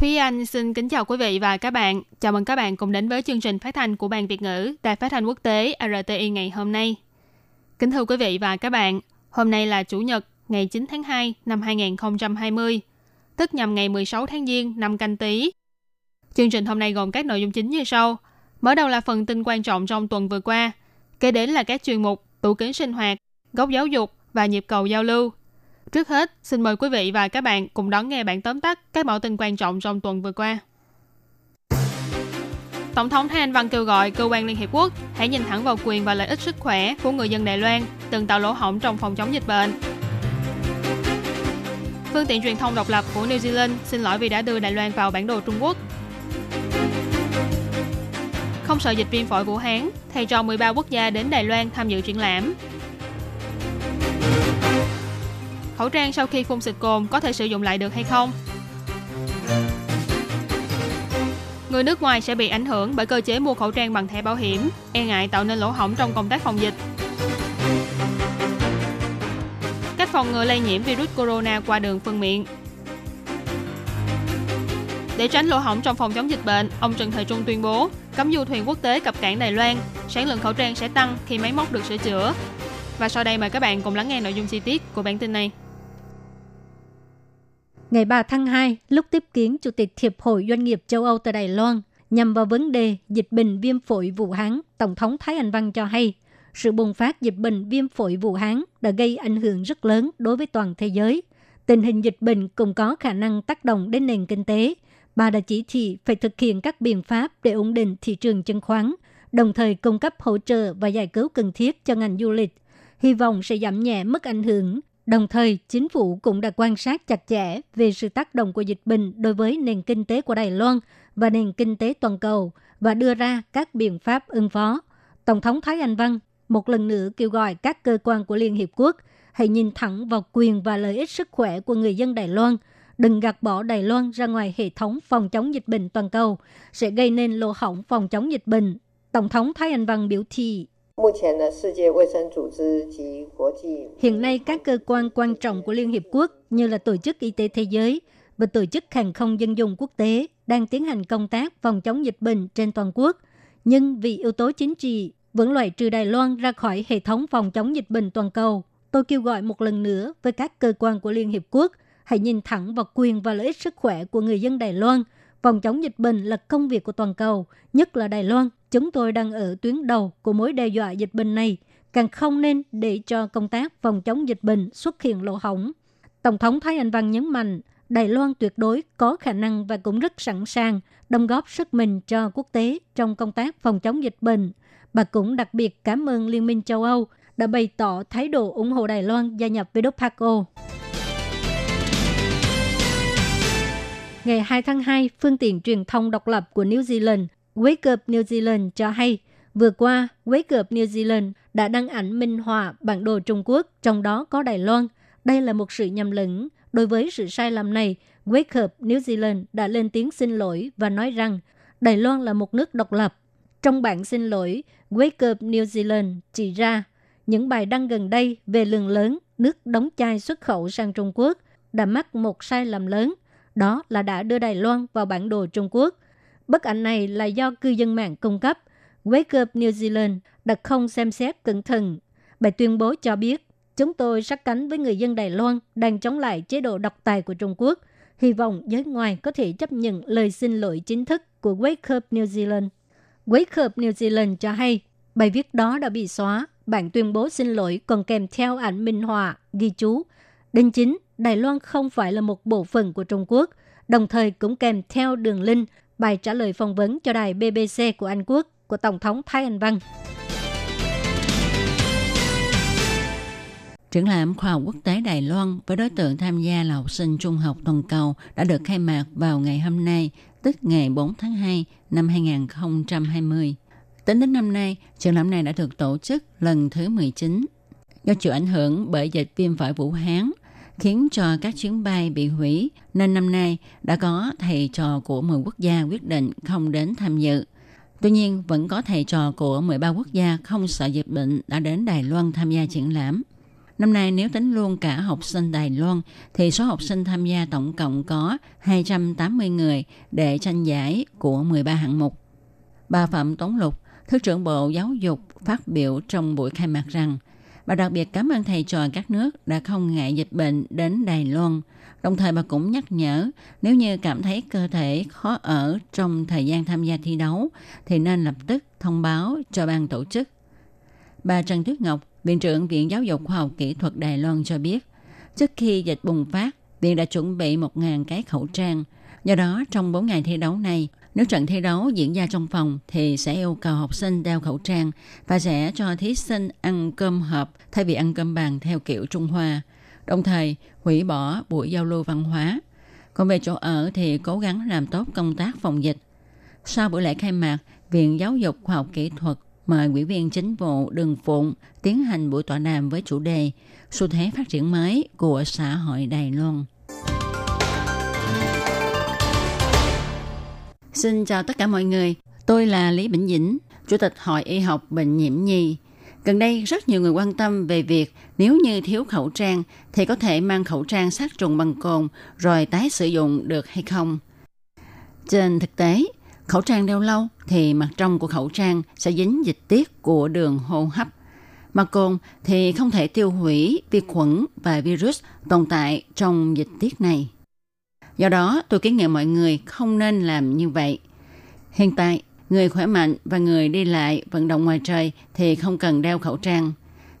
Thúy Anh xin kính chào quý vị và các bạn. Chào mừng các bạn cùng đến với chương trình phát thanh của Ban Việt ngữ Đài Phát thanh Quốc tế RTI ngày hôm nay. Kính thưa quý vị và các bạn, hôm nay là Chủ nhật ngày 9 tháng 2 năm 2020, tức nhằm ngày 16 tháng Giêng năm canh tí. Chương trình hôm nay gồm các nội dung chính như sau. Mở đầu là phần tin quan trọng trong tuần vừa qua, kế đến là các chuyên mục tủ kính sinh hoạt, góc giáo dục và nhịp cầu giao lưu. Trước hết, xin mời quý vị và các bạn cùng đón nghe bản tóm tắt các mẫu tin quan trọng trong tuần vừa qua. Tổng thống Thái Anh Văn kêu gọi cơ quan Liên Hiệp Quốc hãy nhìn thẳng vào quyền và lợi ích sức khỏe của người dân Đài Loan từng tạo lỗ hổng trong phòng chống dịch bệnh. Phương tiện truyền thông độc lập của New Zealand xin lỗi vì đã đưa Đài Loan vào bản đồ Trung Quốc. Không sợ dịch viêm phổi Vũ Hán, thầy trò 13 quốc gia đến Đài Loan tham dự triển lãm. Khẩu trang sau khi phun xịt cồn có thể sử dụng lại được hay không? Người nước ngoài sẽ bị ảnh hưởng bởi cơ chế mua khẩu trang bằng thẻ bảo hiểm, e ngại tạo nên lỗ hổng trong công tác phòng dịch. Cách phòng ngừa lây nhiễm virus corona qua đường phân miệng. Để tránh lỗ hổng trong phòng chống dịch bệnh, ông Trần Thời Trung tuyên bố cấm du thuyền quốc tế cập cảng Đài Loan, sản lượng khẩu trang sẽ tăng khi máy móc được sửa chữa. Và sau đây mời các bạn cùng lắng nghe nội dung chi tiết của bản tin này. Ngày 3 tháng 2, lúc tiếp kiến Chủ tịch Hiệp hội Doanh nghiệp châu Âu tại Đài Loan, nhằm vào vấn đề dịch bệnh viêm phổi Vũ Hán, Tổng thống Thái Anh Văn cho hay, sự bùng phát dịch bệnh viêm phổi Vũ Hán đã gây ảnh hưởng rất lớn đối với toàn thế giới. Tình hình dịch bệnh cũng có khả năng tác động đến nền kinh tế. Bà đã chỉ thị phải thực hiện các biện pháp để ổn định thị trường chứng khoán, đồng thời cung cấp hỗ trợ và giải cứu cần thiết cho ngành du lịch. Hy vọng sẽ giảm nhẹ mức ảnh hưởng Đồng thời, chính phủ cũng đã quan sát chặt chẽ về sự tác động của dịch bệnh đối với nền kinh tế của Đài Loan và nền kinh tế toàn cầu và đưa ra các biện pháp ứng phó. Tổng thống Thái Anh Văn một lần nữa kêu gọi các cơ quan của Liên Hiệp Quốc hãy nhìn thẳng vào quyền và lợi ích sức khỏe của người dân Đài Loan, đừng gạt bỏ Đài Loan ra ngoài hệ thống phòng chống dịch bệnh toàn cầu, sẽ gây nên lỗ hỏng phòng chống dịch bệnh. Tổng thống Thái Anh Văn biểu thị Hiện nay, các cơ quan quan trọng của Liên Hiệp Quốc như là Tổ chức Y tế Thế giới và Tổ chức Hàng không Dân dụng Quốc tế đang tiến hành công tác phòng chống dịch bệnh trên toàn quốc. Nhưng vì yếu tố chính trị vẫn loại trừ Đài Loan ra khỏi hệ thống phòng chống dịch bệnh toàn cầu. Tôi kêu gọi một lần nữa với các cơ quan của Liên Hiệp Quốc hãy nhìn thẳng vào quyền và lợi ích sức khỏe của người dân Đài Loan. Phòng chống dịch bệnh là công việc của toàn cầu, nhất là Đài Loan chúng tôi đang ở tuyến đầu của mối đe dọa dịch bệnh này, càng không nên để cho công tác phòng chống dịch bệnh xuất hiện lỗ hổng. Tổng thống Thái Anh Văn nhấn mạnh, Đài Loan tuyệt đối có khả năng và cũng rất sẵn sàng đóng góp sức mình cho quốc tế trong công tác phòng chống dịch bệnh. Bà cũng đặc biệt cảm ơn Liên minh châu Âu đã bày tỏ thái độ ủng hộ Đài Loan gia nhập WHO. Ngày 2 tháng 2, phương tiện truyền thông độc lập của New Zealand Wake Up New Zealand cho hay, vừa qua Wake Up New Zealand đã đăng ảnh minh họa bản đồ Trung Quốc, trong đó có Đài Loan. Đây là một sự nhầm lẫn. Đối với sự sai lầm này, Wake Up New Zealand đã lên tiếng xin lỗi và nói rằng Đài Loan là một nước độc lập. Trong bản xin lỗi, Wake Up New Zealand chỉ ra những bài đăng gần đây về lượng lớn nước đóng chai xuất khẩu sang Trung Quốc đã mắc một sai lầm lớn, đó là đã đưa Đài Loan vào bản đồ Trung Quốc – Bức ảnh này là do cư dân mạng cung cấp. Wake Up New Zealand đã không xem xét cẩn thận. Bài tuyên bố cho biết, chúng tôi sát cánh với người dân Đài Loan đang chống lại chế độ độc tài của Trung Quốc. Hy vọng giới ngoài có thể chấp nhận lời xin lỗi chính thức của Wake Up New Zealand. Wake Up New Zealand cho hay, bài viết đó đã bị xóa. Bản tuyên bố xin lỗi còn kèm theo ảnh minh họa, ghi chú. Đinh chính, Đài Loan không phải là một bộ phận của Trung Quốc, đồng thời cũng kèm theo đường link bài trả lời phỏng vấn cho đài BBC của Anh Quốc của Tổng thống Thái Anh Văn. Triển lãm khoa học quốc tế Đài Loan với đối tượng tham gia là học sinh trung học toàn cầu đã được khai mạc vào ngày hôm nay, tức ngày 4 tháng 2 năm 2020. Tính đến năm nay, triển lãm này đã được tổ chức lần thứ 19. Do chịu ảnh hưởng bởi dịch viêm phổi Vũ Hán, khiến cho các chuyến bay bị hủy, nên năm nay đã có thầy trò của 10 quốc gia quyết định không đến tham dự. Tuy nhiên, vẫn có thầy trò của 13 quốc gia không sợ dịch bệnh đã đến Đài Loan tham gia triển lãm. Năm nay nếu tính luôn cả học sinh Đài Loan thì số học sinh tham gia tổng cộng có 280 người để tranh giải của 13 hạng mục. Bà Phạm Tống Lục, Thứ trưởng Bộ Giáo dục phát biểu trong buổi khai mạc rằng bà đặc biệt cảm ơn thầy trò các nước đã không ngại dịch bệnh đến Đài Loan. Đồng thời bà cũng nhắc nhở nếu như cảm thấy cơ thể khó ở trong thời gian tham gia thi đấu thì nên lập tức thông báo cho ban tổ chức. Bà Trần Tuyết Ngọc, Viện trưởng Viện Giáo dục Khoa học Kỹ thuật Đài Loan cho biết, trước khi dịch bùng phát, Viện đã chuẩn bị 1.000 cái khẩu trang. Do đó, trong 4 ngày thi đấu này, nếu trận thi đấu diễn ra trong phòng thì sẽ yêu cầu học sinh đeo khẩu trang và sẽ cho thí sinh ăn cơm hộp thay vì ăn cơm bàn theo kiểu Trung Hoa. Đồng thời, hủy bỏ buổi giao lưu văn hóa. Còn về chỗ ở thì cố gắng làm tốt công tác phòng dịch. Sau buổi lễ khai mạc, Viện Giáo dục Khoa học Kỹ thuật mời Ủy viên Chính vụ Đường Phụng tiến hành buổi tọa đàm với chủ đề Xu thế phát triển mới của xã hội Đài Loan. Xin chào tất cả mọi người. Tôi là Lý Bỉnh Dĩnh, Chủ tịch Hội Y học Bệnh nhiễm nhi. Gần đây rất nhiều người quan tâm về việc nếu như thiếu khẩu trang thì có thể mang khẩu trang sát trùng bằng cồn rồi tái sử dụng được hay không. Trên thực tế, khẩu trang đeo lâu thì mặt trong của khẩu trang sẽ dính dịch tiết của đường hô hấp. Mà cồn thì không thể tiêu hủy vi khuẩn và virus tồn tại trong dịch tiết này. Do đó, tôi kiến nghị mọi người không nên làm như vậy. Hiện tại, người khỏe mạnh và người đi lại vận động ngoài trời thì không cần đeo khẩu trang.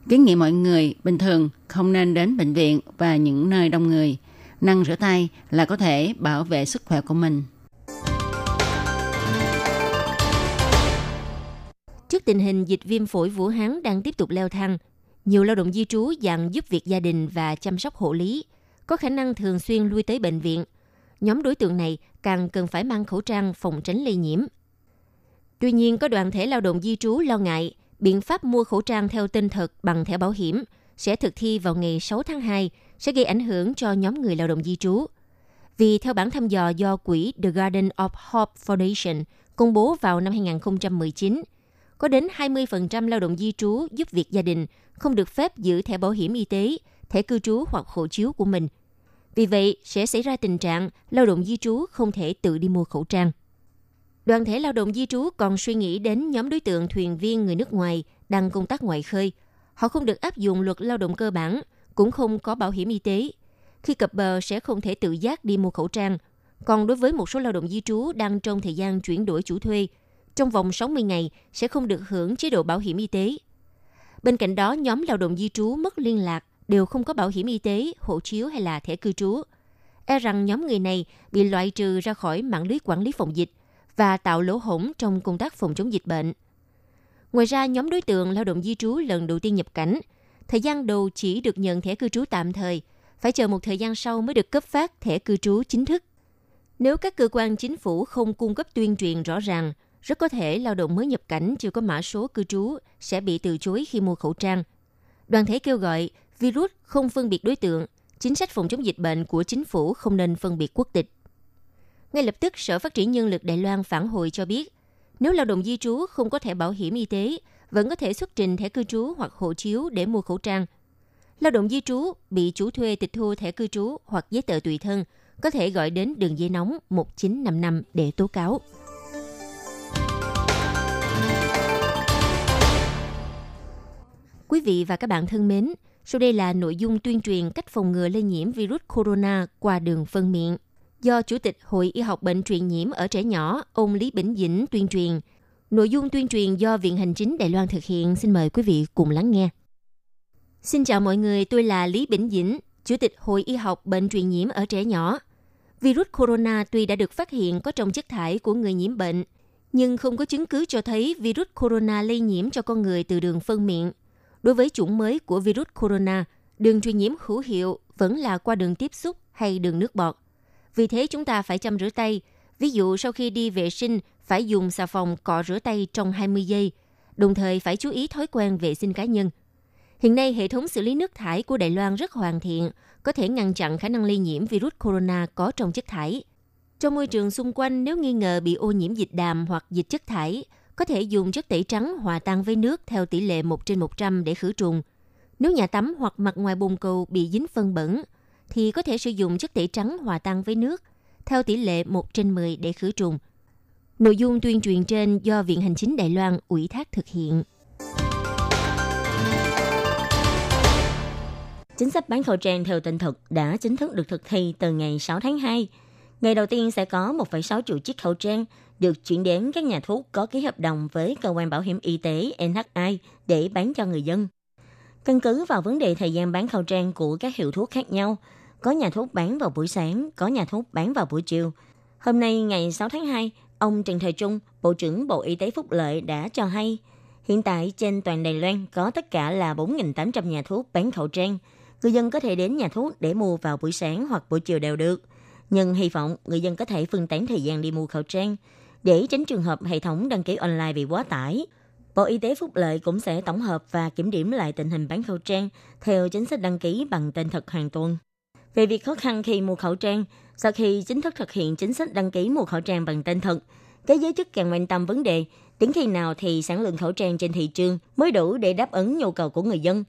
Kiến nghị mọi người bình thường không nên đến bệnh viện và những nơi đông người. Năng rửa tay là có thể bảo vệ sức khỏe của mình. Trước tình hình dịch viêm phổi Vũ Hán đang tiếp tục leo thang, nhiều lao động di trú dặn giúp việc gia đình và chăm sóc hộ lý, có khả năng thường xuyên lui tới bệnh viện – nhóm đối tượng này càng cần phải mang khẩu trang phòng tránh lây nhiễm. Tuy nhiên, có đoàn thể lao động di trú lo ngại biện pháp mua khẩu trang theo tên thật bằng thẻ bảo hiểm sẽ thực thi vào ngày 6 tháng 2 sẽ gây ảnh hưởng cho nhóm người lao động di trú. Vì theo bản thăm dò do quỹ The Garden of Hope Foundation công bố vào năm 2019, có đến 20% lao động di trú giúp việc gia đình không được phép giữ thẻ bảo hiểm y tế, thẻ cư trú hoặc hộ chiếu của mình vì vậy, sẽ xảy ra tình trạng lao động di trú không thể tự đi mua khẩu trang. Đoàn thể lao động di trú còn suy nghĩ đến nhóm đối tượng thuyền viên người nước ngoài đang công tác ngoài khơi. Họ không được áp dụng luật lao động cơ bản, cũng không có bảo hiểm y tế. Khi cập bờ sẽ không thể tự giác đi mua khẩu trang. Còn đối với một số lao động di trú đang trong thời gian chuyển đổi chủ thuê, trong vòng 60 ngày sẽ không được hưởng chế độ bảo hiểm y tế. Bên cạnh đó, nhóm lao động di trú mất liên lạc đều không có bảo hiểm y tế, hộ chiếu hay là thẻ cư trú. E rằng nhóm người này bị loại trừ ra khỏi mạng lưới quản lý phòng dịch và tạo lỗ hổng trong công tác phòng chống dịch bệnh. Ngoài ra, nhóm đối tượng lao động di trú lần đầu tiên nhập cảnh, thời gian đầu chỉ được nhận thẻ cư trú tạm thời, phải chờ một thời gian sau mới được cấp phát thẻ cư trú chính thức. Nếu các cơ quan chính phủ không cung cấp tuyên truyền rõ ràng, rất có thể lao động mới nhập cảnh chưa có mã số cư trú sẽ bị từ chối khi mua khẩu trang. Đoàn thể kêu gọi virus không phân biệt đối tượng, chính sách phòng chống dịch bệnh của chính phủ không nên phân biệt quốc tịch. Ngay lập tức, Sở Phát triển Nhân lực Đài Loan phản hồi cho biết, nếu lao động di trú không có thẻ bảo hiểm y tế, vẫn có thể xuất trình thẻ cư trú hoặc hộ chiếu để mua khẩu trang. Lao động di trú bị chủ thuê tịch thu thẻ cư trú hoặc giấy tờ tùy thân có thể gọi đến đường dây nóng 1955 để tố cáo. Quý vị và các bạn thân mến, sau đây là nội dung tuyên truyền cách phòng ngừa lây nhiễm virus corona qua đường phân miệng. Do Chủ tịch Hội Y học Bệnh truyền nhiễm ở trẻ nhỏ, ông Lý Bỉnh Dĩnh tuyên truyền. Nội dung tuyên truyền do Viện Hành chính Đài Loan thực hiện. Xin mời quý vị cùng lắng nghe. Xin chào mọi người, tôi là Lý Bỉnh Dĩnh, Chủ tịch Hội Y học Bệnh truyền nhiễm ở trẻ nhỏ. Virus corona tuy đã được phát hiện có trong chất thải của người nhiễm bệnh, nhưng không có chứng cứ cho thấy virus corona lây nhiễm cho con người từ đường phân miệng – Đối với chủng mới của virus corona, Đường truyền nhiễm hữu hiệu vẫn là qua đường tiếp xúc hay đường nước bọt. Vì thế chúng ta phải chăm rửa tay. Ví dụ sau khi đi vệ sinh phải dùng xà phòng cọ rửa tay trong 20 giây, đồng thời phải chú ý thói quen vệ sinh cá nhân. Hiện nay, hệ thống xử lý nước thải của Đài Loan rất hoàn thiện, có thể ngăn chặn khả năng lây nhiễm virus corona có trong chất thải. Trong môi trường xung quanh, nếu nghi ngờ bị ô nhiễm dịch đàm hoặc dịch chất thải, có thể dùng chất tẩy trắng hòa tan với nước theo tỷ lệ 1 trên 100 để khử trùng. Nếu nhà tắm hoặc mặt ngoài bồn cầu bị dính phân bẩn, thì có thể sử dụng chất tẩy trắng hòa tan với nước theo tỷ lệ 1 trên 10 để khử trùng. Nội dung tuyên truyền trên do Viện Hành chính Đài Loan ủy thác thực hiện. Chính sách bán khẩu trang theo tinh thực đã chính thức được thực thi từ ngày 6 tháng 2. Ngày đầu tiên sẽ có 1,6 triệu chiếc khẩu trang được chuyển đến các nhà thuốc có ký hợp đồng với cơ quan bảo hiểm y tế NHI để bán cho người dân. Căn cứ vào vấn đề thời gian bán khẩu trang của các hiệu thuốc khác nhau, có nhà thuốc bán vào buổi sáng, có nhà thuốc bán vào buổi chiều. Hôm nay ngày 6 tháng 2, ông Trần Thời Trung, Bộ trưởng Bộ Y tế Phúc Lợi đã cho hay, hiện tại trên toàn Đài Loan có tất cả là 4.800 nhà thuốc bán khẩu trang. Người dân có thể đến nhà thuốc để mua vào buổi sáng hoặc buổi chiều đều được. Nhưng hy vọng người dân có thể phân tán thời gian đi mua khẩu trang để tránh trường hợp hệ thống đăng ký online bị quá tải. Bộ Y tế Phúc Lợi cũng sẽ tổng hợp và kiểm điểm lại tình hình bán khẩu trang theo chính sách đăng ký bằng tên thật hàng tuần. Về việc khó khăn khi mua khẩu trang, sau khi chính thức thực hiện chính sách đăng ký mua khẩu trang bằng tên thật, các giới chức càng quan tâm vấn đề đến khi nào thì sản lượng khẩu trang trên thị trường mới đủ để đáp ứng nhu cầu của người dân.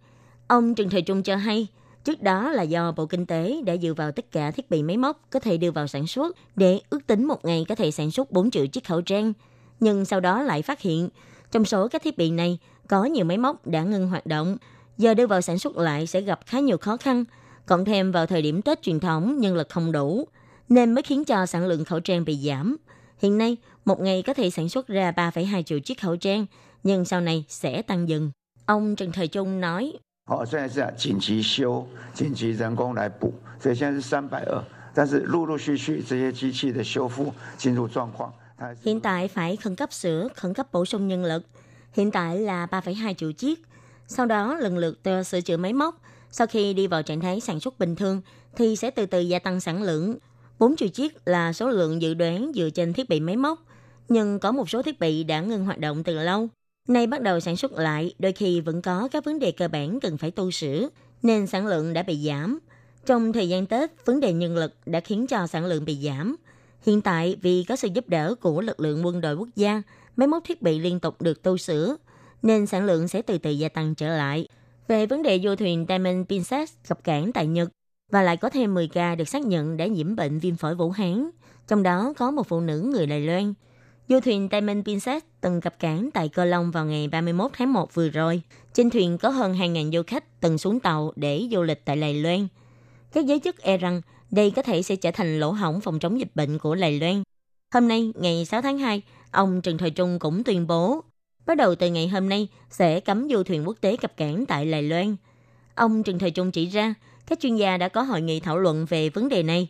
Ông Trần Thời Trung cho hay, trước đó là do Bộ Kinh tế đã dựa vào tất cả thiết bị máy móc có thể đưa vào sản xuất để ước tính một ngày có thể sản xuất 4 triệu chiếc khẩu trang. Nhưng sau đó lại phát hiện, trong số các thiết bị này có nhiều máy móc đã ngừng hoạt động, giờ đưa vào sản xuất lại sẽ gặp khá nhiều khó khăn – cộng thêm vào thời điểm Tết truyền thống nhân lực không đủ, nên mới khiến cho sản lượng khẩu trang bị giảm. Hiện nay, một ngày có thể sản xuất ra 3,2 triệu chiếc khẩu trang, nhưng sau này sẽ tăng dần. Ông Trần Thời Trung nói, Họ hiện tại là 紧急修，紧急人工来补，所以现在是三百二。但是陆陆续续这些机器的修复进入状况。Hiện tại phải khẩn cấp sửa, khẩn cấp bổ sung nhân lực. Hiện tại là 3,2 triệu chiếc. Sau đó lần lượt sửa chữa máy móc, sau khi đi vào trạng thái sản xuất bình thường thì sẽ từ từ gia tăng sản lượng. 4 triệu chiếc là số lượng dự đoán dựa trên thiết bị máy móc, nhưng có một số thiết bị đã ngừng hoạt động từ lâu. Nay bắt đầu sản xuất lại, đôi khi vẫn có các vấn đề cơ bản cần phải tu sửa, nên sản lượng đã bị giảm. Trong thời gian Tết, vấn đề nhân lực đã khiến cho sản lượng bị giảm. Hiện tại, vì có sự giúp đỡ của lực lượng quân đội quốc gia, máy móc thiết bị liên tục được tu sửa, nên sản lượng sẽ từ từ gia tăng trở lại về vấn đề du thuyền Diamond Princess gặp cảng tại Nhật và lại có thêm 10 ca được xác nhận đã nhiễm bệnh viêm phổi Vũ Hán, trong đó có một phụ nữ người Đài Loan. Du thuyền Diamond Princess từng cập cảng tại Cơ Long vào ngày 31 tháng 1 vừa rồi. Trên thuyền có hơn 2.000 du khách từng xuống tàu để du lịch tại Lài Loan. Các giới chức e rằng đây có thể sẽ trở thành lỗ hỏng phòng chống dịch bệnh của Lài Loan. Hôm nay, ngày 6 tháng 2, ông Trần Thời Trung cũng tuyên bố bắt đầu từ ngày hôm nay sẽ cấm du thuyền quốc tế cập cảng tại Lài Loan. Ông Trần Thời Trung chỉ ra, các chuyên gia đã có hội nghị thảo luận về vấn đề này.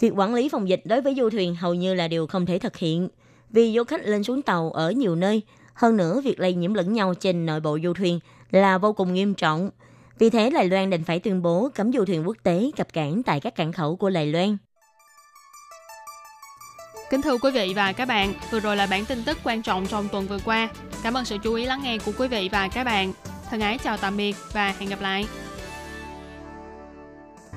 Việc quản lý phòng dịch đối với du thuyền hầu như là điều không thể thực hiện, vì du khách lên xuống tàu ở nhiều nơi. Hơn nữa, việc lây nhiễm lẫn nhau trên nội bộ du thuyền là vô cùng nghiêm trọng. Vì thế, Đài Loan định phải tuyên bố cấm du thuyền quốc tế cập cảng tại các cảng khẩu của Đài Loan. Kính thưa quý vị và các bạn, vừa rồi là bản tin tức quan trọng trong tuần vừa qua. Cảm ơn sự chú ý lắng nghe của quý vị và các bạn. Thân ái chào tạm biệt và hẹn gặp lại.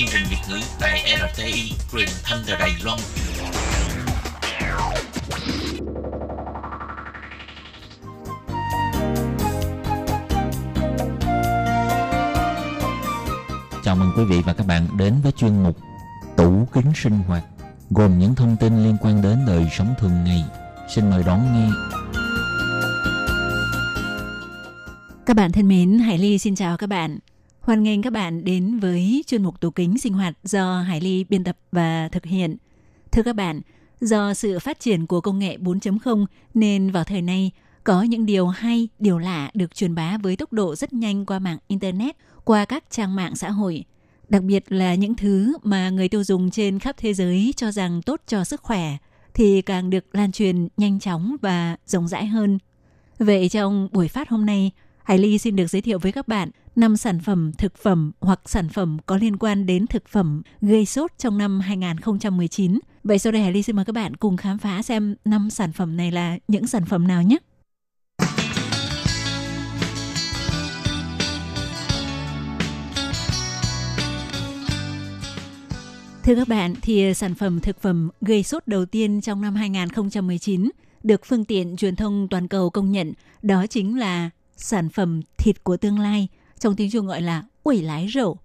chương trình Việt ngữ tại RTI truyền thanh từ Đài Loan. Chào mừng quý vị và các bạn đến với chuyên mục Tủ kính sinh hoạt gồm những thông tin liên quan đến đời sống thường ngày. Xin mời đón nghe. Các bạn thân mến, Hải Ly xin chào các bạn. Hoan nghênh các bạn đến với chuyên mục tủ kính sinh hoạt do Hải Ly biên tập và thực hiện. Thưa các bạn, do sự phát triển của công nghệ 4.0 nên vào thời nay có những điều hay, điều lạ được truyền bá với tốc độ rất nhanh qua mạng Internet, qua các trang mạng xã hội. Đặc biệt là những thứ mà người tiêu dùng trên khắp thế giới cho rằng tốt cho sức khỏe thì càng được lan truyền nhanh chóng và rộng rãi hơn. Vậy trong buổi phát hôm nay, Hải Ly xin được giới thiệu với các bạn 5 sản phẩm thực phẩm hoặc sản phẩm có liên quan đến thực phẩm gây sốt trong năm 2019. Vậy sau đây Hải Ly xin mời các bạn cùng khám phá xem 5 sản phẩm này là những sản phẩm nào nhé. Thưa các bạn, thì ờ, sản phẩm thực phẩm gây sốt đầu tiên trong năm 2019 được phương tiện truyền thông toàn cầu công nhận đó chính là sản phẩm thịt của tương lai, trong tiếng Trung gọi là quẩy lái rổ.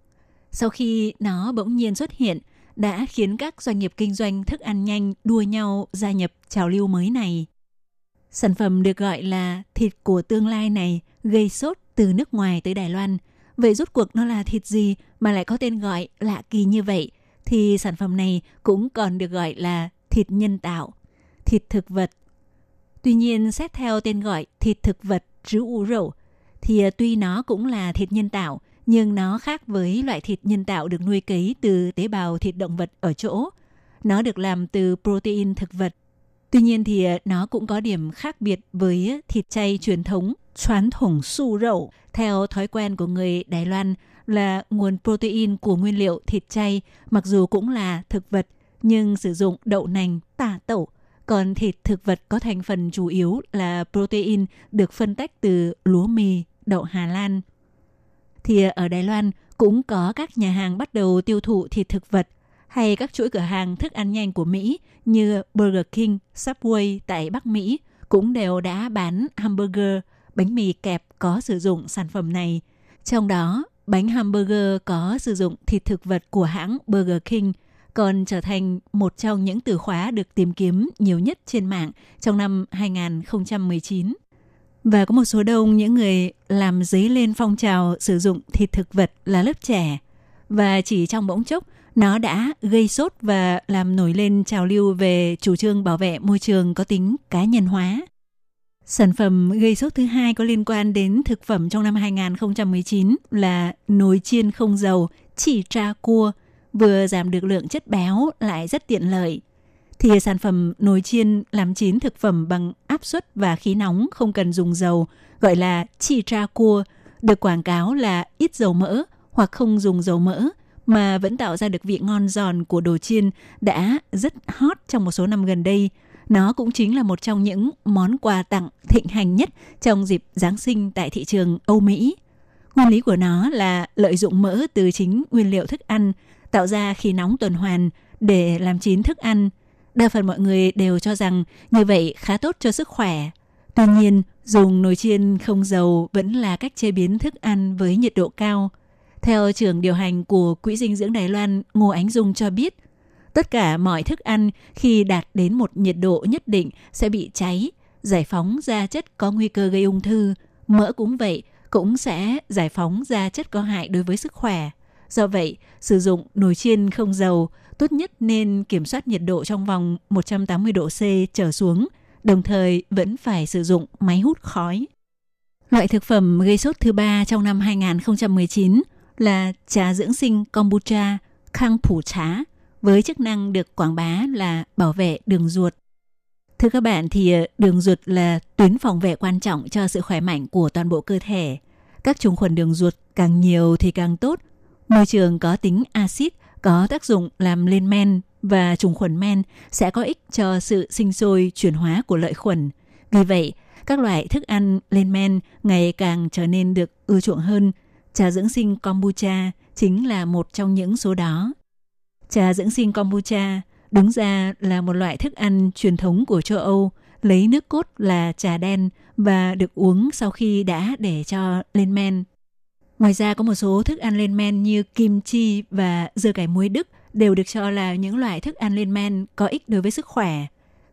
Sau khi nó bỗng nhiên xuất hiện, đã khiến các doanh nghiệp kinh doanh thức ăn nhanh đua nhau gia nhập trào lưu mới này. Sản phẩm được gọi là thịt của tương lai này gây sốt từ nước ngoài tới Đài Loan. Vậy rốt cuộc nó là thịt gì mà lại có tên gọi lạ kỳ như vậy? Thì sản phẩm này cũng còn được gọi là thịt nhân tạo, thịt thực vật. Tuy nhiên, xét theo tên gọi thịt thực vật 植物肉 thì u thì tuy nó cũng là thịt nhân tạo, nhưng nó khác với loại thịt nhân tạo được nuôi cấy từ tế bào thịt động vật ở chỗ. Nó được làm từ protein thực vật. Tuy nhiên thì ờ, nó cũng có điểm khác biệt với thịt chay truyền thống choán thủng su rậu theo thói quen của người Đài Loan là nguồn protein của nguyên liệu thịt chay mặc dù cũng là thực vật nhưng sử dụng đậu nành, tả tẩu còn thịt thực vật có thành phần chủ yếu là protein được phân tách từ lúa mì, đậu Hà Lan. Thì ở Đài Loan cũng có các nhà hàng bắt đầu tiêu thụ thịt thực vật hay các chuỗi cửa hàng thức ăn nhanh của Mỹ như Burger King, Subway tại Bắc Mỹ cũng đều đã bán hamburger, bánh mì kẹp có sử dụng sản phẩm này. Trong đó, bánh hamburger có sử dụng thịt thực vật của hãng Burger King – còn trở thành một trong những từ khóa được tìm kiếm nhiều nhất trên mạng trong năm 2019. Và có một số đông những người làm dấy lên phong trào sử dụng thịt thực vật là lớp trẻ. Và chỉ trong bỗng chốc, nó đã gây sốt và làm nổi lên trào lưu về chủ trương bảo vệ môi trường có tính cá nhân hóa. Sản phẩm gây sốt thứ hai có liên quan đến thực phẩm trong năm 2019 là nồi chiên không dầu, chỉ tra cua – vừa giảm được lượng chất béo lại rất tiện lợi. Thì sản phẩm nồi chiên làm chín thực phẩm bằng áp suất và khí nóng không cần dùng dầu, gọi là chi tra cua, được quảng cáo là ít dầu mỡ hoặc không dùng dầu mỡ mà vẫn tạo ra được vị ngon giòn của đồ chiên đã rất hot trong một số năm gần đây. Nó cũng chính là một trong những món quà tặng thịnh hành nhất trong dịp Giáng sinh tại thị trường Âu Mỹ. Nguyên lý của nó là lợi dụng mỡ từ chính nguyên liệu thức ăn tạo ra khí nóng tuần hoàn để làm chín thức ăn. Đa phần mọi người đều cho rằng như vậy khá tốt cho sức khỏe. Tuy nhiên, dùng nồi chiên không dầu vẫn là cách chế biến thức ăn với nhiệt độ cao. Theo trưởng điều hành của Quỹ dinh dưỡng Đài Loan Ngô Ánh Dung cho biết, tất cả mọi thức ăn khi đạt đến một nhiệt độ nhất định sẽ bị cháy, giải phóng ra chất có nguy cơ gây ung thư. Mỡ cũng vậy, cũng sẽ giải phóng ra chất có hại đối với sức khỏe. Do vậy, sử dụng nồi chiên không dầu tốt nhất nên kiểm soát nhiệt độ trong vòng 180 độ C trở xuống đồng thời vẫn phải sử dụng máy hút khói. Loại thực phẩm gây sốt thứ ba trong năm 2019 là trà dưỡng sinh kombucha khang phủ trá với chức năng được quảng bá là bảo vệ đường ruột. Thưa các bạn thì ờ, đường ruột là tuyến phòng vệ quan trọng cho sự khỏe mạnh của toàn bộ cơ thể. Các trùng khuẩn đường ruột càng nhiều thì càng tốt. Môi trường có tính axit có tác dụng làm lên men và trùng khuẩn men sẽ có ích cho sự sinh sôi chuyển hóa của lợi khuẩn. Vì vậy, các loại thức ăn lên men ngày càng trở nên được ưa chuộng hơn. Trà dưỡng sinh kombucha chính là một trong những số đó. Trà dưỡng sinh kombucha đúng ra là một loại thức ăn truyền thống của châu Âu, lấy nước cốt là trà đen và được uống sau khi đã để cho lên men. Ngoài ra có một số thức ăn lên men như kim chi và dưa cải muối Đức đều được cho là những loại thức ăn lên men có ích đối với sức khỏe.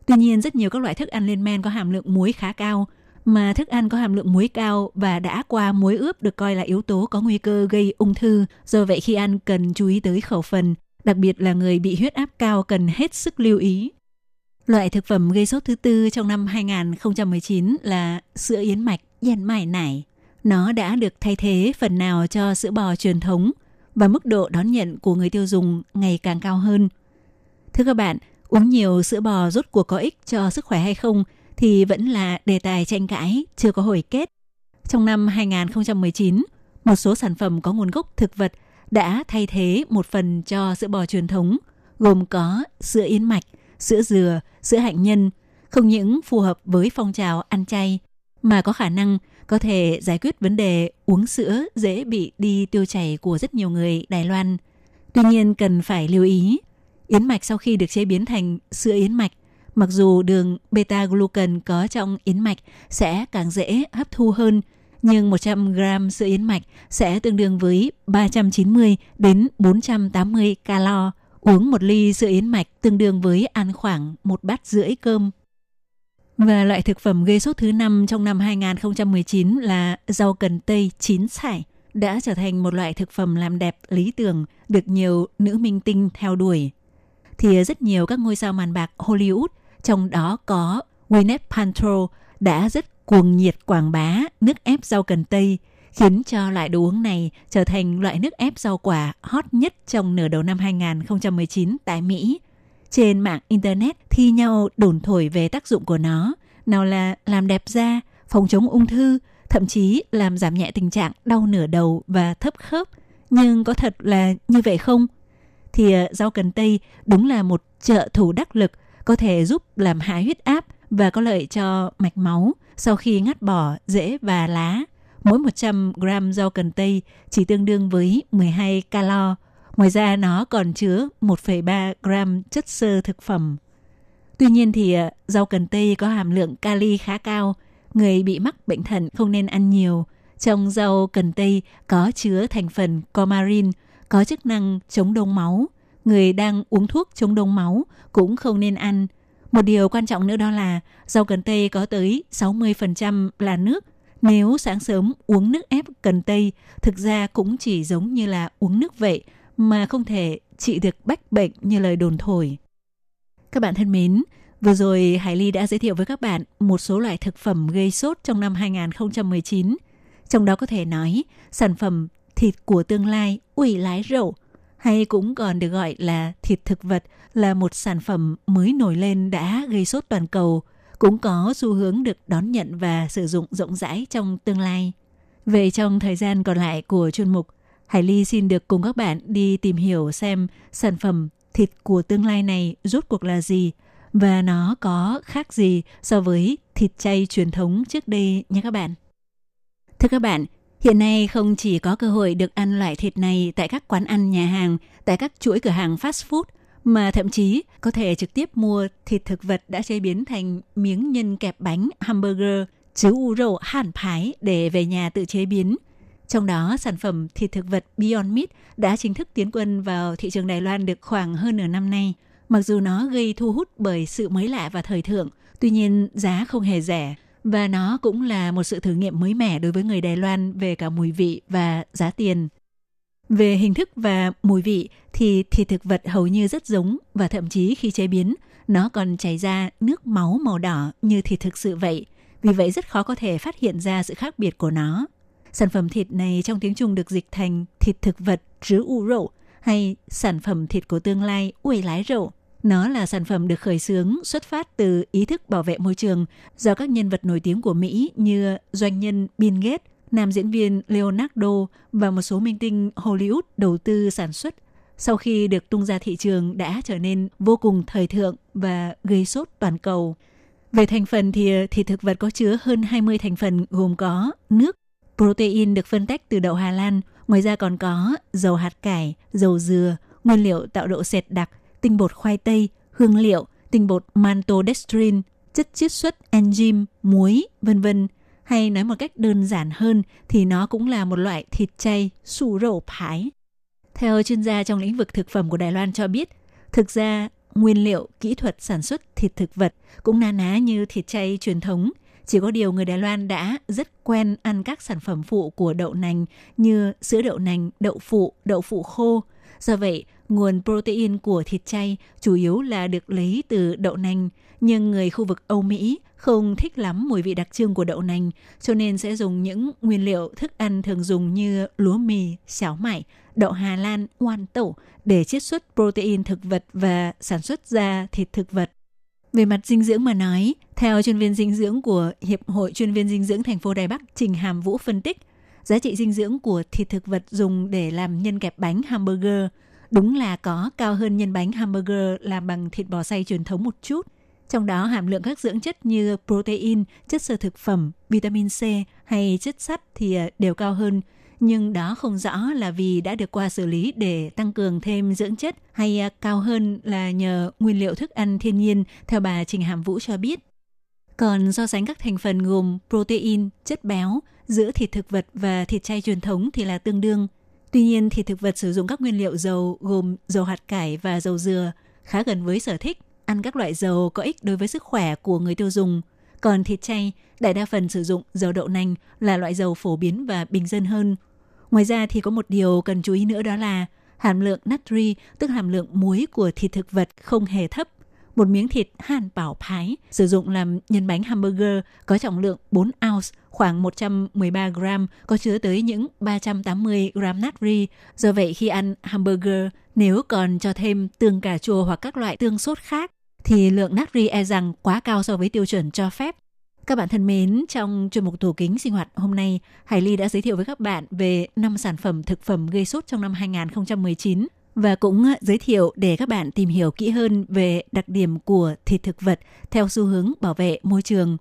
Tuy nhiên, rất nhiều các loại thức ăn lên men có hàm lượng muối khá cao, mà thức ăn có hàm lượng muối cao và đã qua muối ướp được coi là yếu tố có nguy cơ gây ung thư. Do vậy khi ăn cần chú ý tới khẩu phần, đặc biệt là người bị huyết áp cao cần hết sức lưu ý. Loại thực phẩm gây sốt thứ tư trong năm 2019 là sữa yến mạch yên mải nải. Nó đã được thay thế phần nào cho sữa bò truyền thống và mức độ đón nhận của người tiêu dùng ngày càng cao hơn. Thưa các bạn, uống nhiều sữa bò rốt cuộc có ích cho sức khỏe hay không thì vẫn là đề tài tranh cãi chưa có hồi kết. Trong năm 2019, một số sản phẩm có nguồn gốc thực vật đã thay thế một phần cho sữa bò truyền thống, gồm có sữa yến mạch, sữa dừa, sữa hạnh nhân, không những phù hợp với phong trào ăn chay, mà có khả năng có thể giải quyết vấn đề uống sữa dễ bị đi tiêu chảy của rất nhiều người Đài Loan. Tuy nhiên cần phải lưu ý, yến mạch sau khi được chế biến thành sữa yến mạch, mặc dù đường beta glucan có trong yến mạch sẽ càng dễ hấp thu hơn, nhưng 100 gram sữa yến mạch sẽ tương đương với 390 đến 480 calo. Uống một ly sữa yến mạch tương đương với ăn khoảng một bát rưỡi cơm và loại thực phẩm gây sốt thứ năm trong năm 2019 là rau cần tây chín sải đã trở thành một loại thực phẩm làm đẹp lý tưởng được nhiều nữ minh tinh theo đuổi. Thì rất nhiều các ngôi sao màn bạc Hollywood, trong đó có Gwyneth Paltrow đã rất cuồng nhiệt quảng bá nước ép rau cần tây, khiến cho loại đồ uống này trở thành loại nước ép rau quả hot nhất trong nửa đầu năm 2019 tại Mỹ – trên mạng Internet thi nhau đồn thổi về tác dụng của nó, nào là làm đẹp da, phòng chống ung thư, thậm chí làm giảm nhẹ tình trạng đau nửa đầu và thấp khớp. Nhưng có thật là như vậy không? Thì ờ, rau cần tây đúng là một trợ thủ đắc lực có thể giúp làm hạ huyết áp và có lợi cho mạch máu sau khi ngắt bỏ rễ và lá. Mỗi 100 gram rau cần tây chỉ tương đương với 12 calo, Ngoài ra nó còn chứa 1,3 gram chất xơ thực phẩm. Tuy nhiên thì à, rau cần tây có hàm lượng kali khá cao, người bị mắc bệnh thận không nên ăn nhiều. Trong rau cần tây có chứa thành phần comarin, có chức năng chống đông máu. Người đang uống thuốc chống đông máu cũng không nên ăn. Một điều quan trọng nữa đó là rau cần tây có tới 60% là nước. Nếu sáng sớm uống nước ép cần tây, thực ra cũng chỉ giống như là uống nước vậy, mà không thể trị được bách bệnh như lời đồn thổi. Các bạn thân mến, vừa rồi Hải Ly đã giới thiệu với các bạn một số loại thực phẩm gây sốt trong năm 2019. Trong đó có thể nói sản phẩm thịt của tương lai ủy lái rậu hay cũng còn được gọi là thịt thực vật là một sản phẩm mới nổi lên đã gây sốt toàn cầu, cũng có xu hướng được đón nhận và sử dụng rộng rãi trong tương lai. Về trong thời gian còn lại của chuyên mục, Hải Ly xin được cùng các bạn đi tìm hiểu xem sản phẩm thịt của tương lai này rốt cuộc là gì và nó có khác gì so với thịt chay truyền thống trước đây nha các bạn. Thưa các bạn, hiện nay không chỉ có cơ hội được ăn loại thịt này tại các quán ăn nhà hàng, tại các chuỗi cửa hàng fast food, mà thậm chí có thể trực tiếp mua thịt thực vật đã chế biến thành miếng nhân kẹp bánh hamburger, chứ u rổ hàn phái để về nhà tự chế biến – trong đó, sản phẩm thịt thực vật Beyond Meat đã chính thức tiến quân vào thị trường Đài Loan được khoảng hơn nửa năm nay. Mặc dù nó gây thu hút bởi sự mới lạ và thời thượng, tuy nhiên giá không hề rẻ và nó cũng là một sự thử nghiệm mới mẻ đối với người Đài Loan về cả mùi vị và giá tiền. Về hình thức và mùi vị thì thịt thực vật hầu như rất giống và thậm chí khi chế biến, nó còn chảy ra nước máu màu đỏ như thịt thực sự vậy. Vì vậy rất khó có thể phát hiện ra sự khác biệt của nó. Sản phẩm thịt này trong tiếng Trung được dịch thành thịt thực vật trứ u rậu hay sản phẩm thịt của tương lai uể lái rậu. Nó là sản phẩm được khởi xướng xuất phát từ ý thức bảo vệ môi trường do các nhân vật nổi tiếng của Mỹ như doanh nhân Bill Gates, nam diễn viên Leonardo và một số minh tinh Hollywood đầu tư sản xuất. Sau khi được tung ra thị trường đã trở nên vô cùng thời thượng và gây sốt toàn cầu. Về thành phần thì thịt thực vật có chứa hơn 20 thành phần gồm có nước, protein được phân tách từ đậu Hà Lan, ngoài ra còn có dầu hạt cải, dầu dừa, nguyên liệu tạo độ sệt đặc, tinh bột khoai tây, hương liệu, tinh bột maltodextrin, chất chiết xuất enzyme, muối, vân vân. Hay nói một cách đơn giản hơn thì nó cũng là một loại thịt chay sủ rổ phái. Theo chuyên gia trong lĩnh vực thực phẩm của Đài Loan cho biết, thực ra nguyên liệu, kỹ thuật sản xuất thịt thực vật cũng na ná như thịt chay truyền thống. Chỉ có điều người Đài Loan đã rất quen ăn các sản phẩm phụ của đậu nành như sữa đậu nành, đậu phụ, đậu phụ khô. Do vậy, nguồn protein của thịt chay chủ yếu là được lấy từ đậu nành, nhưng người khu vực Âu Mỹ không thích lắm mùi vị đặc trưng của đậu nành, cho nên sẽ dùng những nguyên liệu thức ăn thường dùng như lúa mì, xáo mải, đậu Hà Lan, oan tẩu để chiết xuất protein thực vật và sản xuất ra thịt thực vật. Về mặt dinh dưỡng mà nói, theo chuyên viên dinh dưỡng của Hiệp hội chuyên viên dinh dưỡng thành phố Đài Bắc Trình Hàm Vũ phân tích, giá trị dinh dưỡng của thịt thực vật dùng để làm nhân kẹp bánh hamburger đúng là có cao hơn nhân bánh hamburger làm bằng thịt bò xay truyền thống một chút. Trong đó hàm lượng các dưỡng chất như protein, chất sơ thực phẩm, vitamin C hay chất sắt thì à, đều cao hơn. Nhưng đó không rõ là vì đã được qua xử lý để tăng cường thêm dưỡng chất hay à, cao hơn là nhờ nguyên liệu thức ăn thiên nhiên, theo bà Trình Hàm Vũ cho biết. Còn so sánh các thành phần gồm protein, chất béo giữa thịt thực vật và thịt chay truyền thống thì là tương đương. Tuy nhiên, thịt thực vật sử dụng các nguyên liệu dầu gồm dầu hạt cải và dầu dừa khá gần với sở thích ăn các loại dầu có ích đối với sức khỏe của người tiêu dùng. Còn thịt chay, đại đa phần sử dụng dầu đậu nành là loại dầu phổ biến và bình dân hơn. Ngoài ra thì có một điều cần chú ý nữa đó là hàm lượng natri, tức hàm lượng muối của thịt thực vật không hề thấp. Một miếng thịt hàn bảo phái sử dụng làm nhân bánh hamburger có trọng lượng 4 ounce, khoảng 113 gram, có chứa tới những 380 gram natri. Do vậy khi ăn hamburger, nếu còn cho thêm tương cà chua hoặc các loại tương sốt khác, thì lượng natri e rằng quá cao so với tiêu chuẩn cho phép. Các bạn thân mến, trong chuyên mục tủ kính sinh hoạt hôm nay, Hải Ly đã giới thiệu với các bạn về 5 sản phẩm thực phẩm gây sốt trong năm 2019 và cũng ờ, giới thiệu để các bạn tìm hiểu kỹ hơn về đặc điểm của thịt thực vật theo xu hướng bảo vệ môi trường.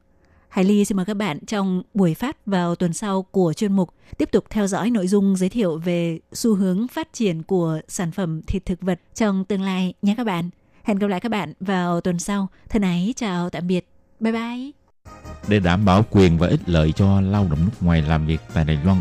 Hải Ly xin mời các bạn trong buổi phát vào tuần sau của chuyên mục tiếp tục theo dõi nội dung giới thiệu về xu hướng phát triển của sản phẩm thịt thực vật trong tương lai nhé các bạn. Hẹn gặp lại các bạn vào tuần sau. Thân ái chào tạm biệt. Bye bye. Để đảm bảo quyền và ích lợi cho lao động nước ngoài làm việc tại Đài Loan,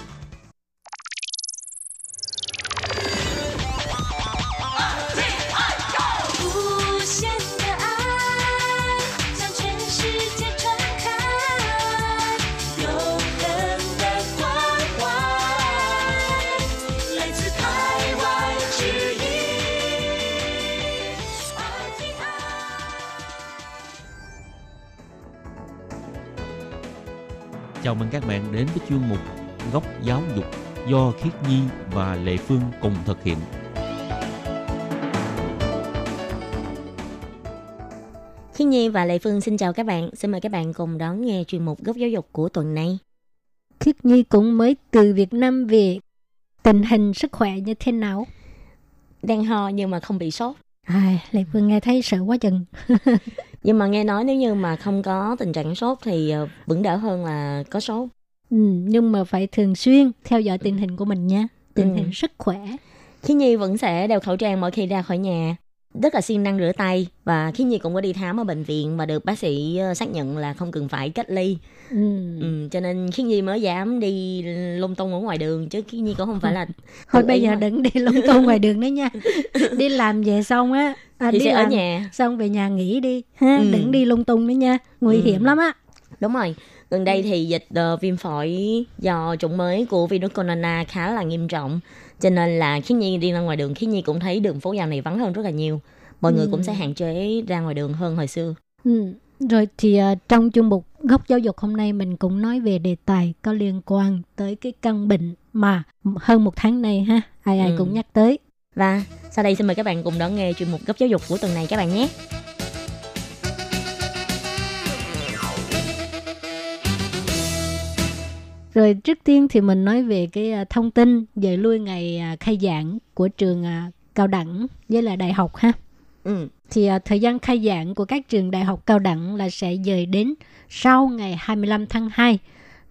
mừng các bạn đến với chuyên mục Góc giáo dục do Khiết Nhi và Lệ Phương cùng thực hiện. Khi Nhi và Lệ Phương xin chào các bạn. Xin mời các bạn cùng đón nghe chuyên mục góc giáo dục của tuần này. Khiết Nhi cũng mới từ Việt Nam về. Tình hình sức khỏe như thế nào? Đang ho nhưng mà không bị sốt. Ai, Lệ Phương nghe thấy sợ quá chừng. Nhưng mà nghe nói nếu như mà không có tình trạng sốt thì ờ, vẫn đỡ hơn là có sốt. Ừ, nhưng mà phải thường xuyên theo dõi tình hình của mình nha. Tình Ừ. hình sức khỏe. Khi Nhi vẫn sẽ đeo khẩu trang mỗi khi ra khỏi nhà. Rất là siêng năng rửa tay và Khi Nhi cũng có đi khám ở bệnh viện mà được bác sĩ ờ, xác nhận là không cần phải cách ly. Ừ. Ừ, cho nên Khi Nhi mới dám đi lung tung ở ngoài đường chứ Khi Nhi cũng không phải là Thôi bây giờ mà. đừng đi lung tung ngoài đường nữa nha. Đi làm về xong á. À, thì đi sẽ ở làm nhà. xong về nhà nghỉ đi. Ha? Ừ. Đừng đi lung tung nữa nha. Nguy Ừ. hiểm lắm á. Đúng rồi, gần đây thì dịch ờ, viêm phổi do chủng mới của virus corona khá là nghiêm trọng. Cho nên là khi Nhi đi ra ngoài đường, khi Nhi cũng thấy đường phố dạo này vắng hơn rất là nhiều. Mọi người Ừ. cũng sẽ hạn chế ra ngoài đường hơn hồi xưa. Ừ. Rồi thì à, trong chương mục góc giáo dục hôm nay mình cũng nói về đề tài có liên quan tới cái căn bệnh mà hơn một tháng nay ha ai ai Ừ. cũng nhắc tới. Và sau đây xin mời các bạn cùng đón nghe chuyên mục góc giáo dục của tuần này các bạn nhé. Rồi trước tiên thì mình nói về cái à, thông tin về lui ngày à, khai giảng của trường à, cao đẳng với là đại học ha. Ừ. Thì thời gian khai giảng của các trường đại học cao đẳng là sẽ dời đến sau ngày 25 tháng 2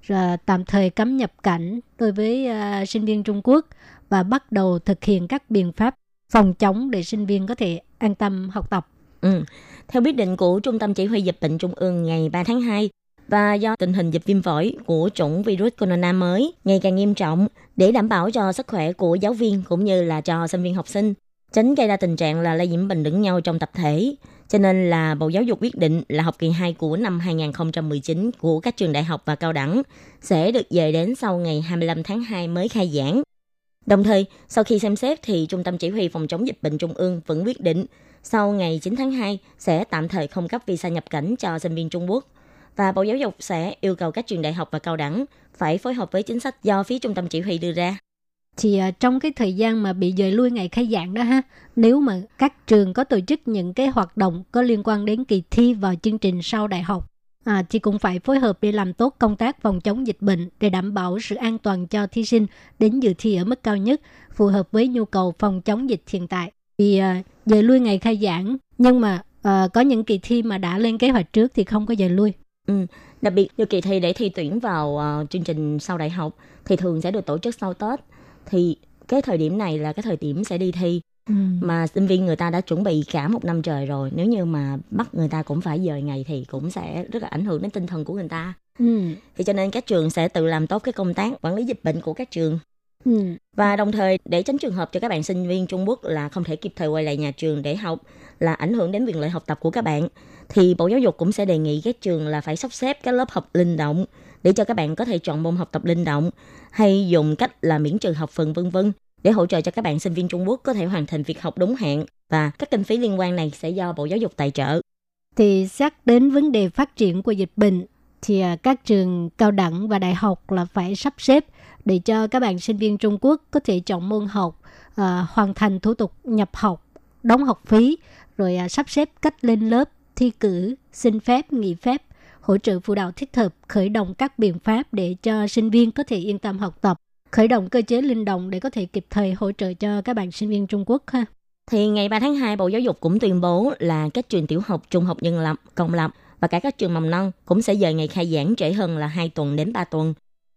rồi tạm thời cấm nhập cảnh đối với sinh viên Trung Quốc và bắt đầu thực hiện các biện pháp phòng chống để sinh viên có thể an tâm học tập. Ừ. Theo quyết định của Trung tâm Chỉ huy Dịch bệnh Trung ương ngày 3 tháng 2 và do tình hình dịch viêm phổi của chủng virus corona mới ngày càng nghiêm trọng để đảm bảo cho sức khỏe của giáo viên cũng như là cho sinh viên học sinh, tránh gây ra tình trạng là lây nhiễm bệnh lẫn nhau trong tập thể. Cho nên là Bộ Giáo dục quyết định là học kỳ 2 của năm 2019 của các trường đại học và cao đẳng sẽ được dời đến sau ngày 25 tháng 2 mới khai giảng. Đồng thời, sau khi xem xét thì Trung tâm Chỉ huy Phòng chống dịch bệnh Trung ương vẫn quyết định sau ngày 9 tháng 2 sẽ tạm thời không cấp visa nhập cảnh cho sinh viên Trung Quốc. Và Bộ Giáo dục sẽ yêu cầu các trường đại học và cao đẳng phải phối hợp với chính sách do phía Trung tâm Chỉ huy đưa ra. Thì à, trong cái thời gian mà bị dời lui ngày khai giảng đó ha, nếu mà các trường có tổ chức những cái hoạt động có liên quan đến kỳ thi vào chương trình sau đại học, à, thì cũng phải phối hợp để làm tốt công tác phòng chống dịch bệnh để đảm bảo sự an toàn cho thí sinh đến dự thi ở mức cao nhất, phù hợp với nhu cầu phòng chống dịch hiện tại. Vì à, giờ lui ngày khai giảng, nhưng mà à, có những kỳ thi mà đã lên kế hoạch trước thì không có giờ lui. Đặc biệt như kỳ thi để thi tuyển vào ờ, chương trình sau đại học thì thường sẽ được tổ chức sau Tết. Thì cái thời điểm này là cái thời điểm sẽ đi thi mà sinh viên người ta đã chuẩn bị cả một năm trời rồi. Nếu như mà bắt người ta cũng phải dời ngày thì cũng sẽ rất là ảnh hưởng đến tinh thần của người ta. Ừ. Thì cho nên các trường sẽ tự làm tốt cái công tác quản lý dịch bệnh của các trường. Ừ. Và đồng thời để tránh trường hợp cho các bạn sinh viên Trung Quốc là không thể kịp thời quay lại nhà trường để học là ảnh hưởng đến quyền lợi học tập của các bạn thì Bộ Giáo dục cũng sẽ đề nghị các trường là phải sắp xếp các lớp học linh động để cho các bạn có thể chọn môn học tập linh động hay dùng cách là miễn trừ học phần vân vân để hỗ trợ cho các bạn sinh viên Trung Quốc có thể hoàn thành việc học đúng hạn và các kinh phí liên quan này sẽ do Bộ Giáo dục tài trợ. thì xét đến vấn đề phát triển của dịch bệnh thì à, các trường cao đẳng và đại học là phải sắp xếp để cho các bạn sinh viên Trung Quốc có thể chọn môn học, à, hoàn thành thủ tục nhập học, đóng học phí, rồi à, sắp xếp cách lên lớp, thi cử, xin phép, nghỉ phép, hỗ trợ phụ đạo thích hợp, khởi động các biện pháp để cho sinh viên có thể yên tâm học tập, khởi động cơ chế linh động để có thể kịp thời hỗ trợ cho các bạn sinh viên Trung Quốc ha. Thì ngày 3 tháng 2, Bộ Giáo dục cũng tuyên bố là các trường tiểu học, trung học nhân lập, công lập và cả các trường mầm non cũng sẽ dời ngày khai giảng trễ hơn là 2 tuần đến 3 tuần.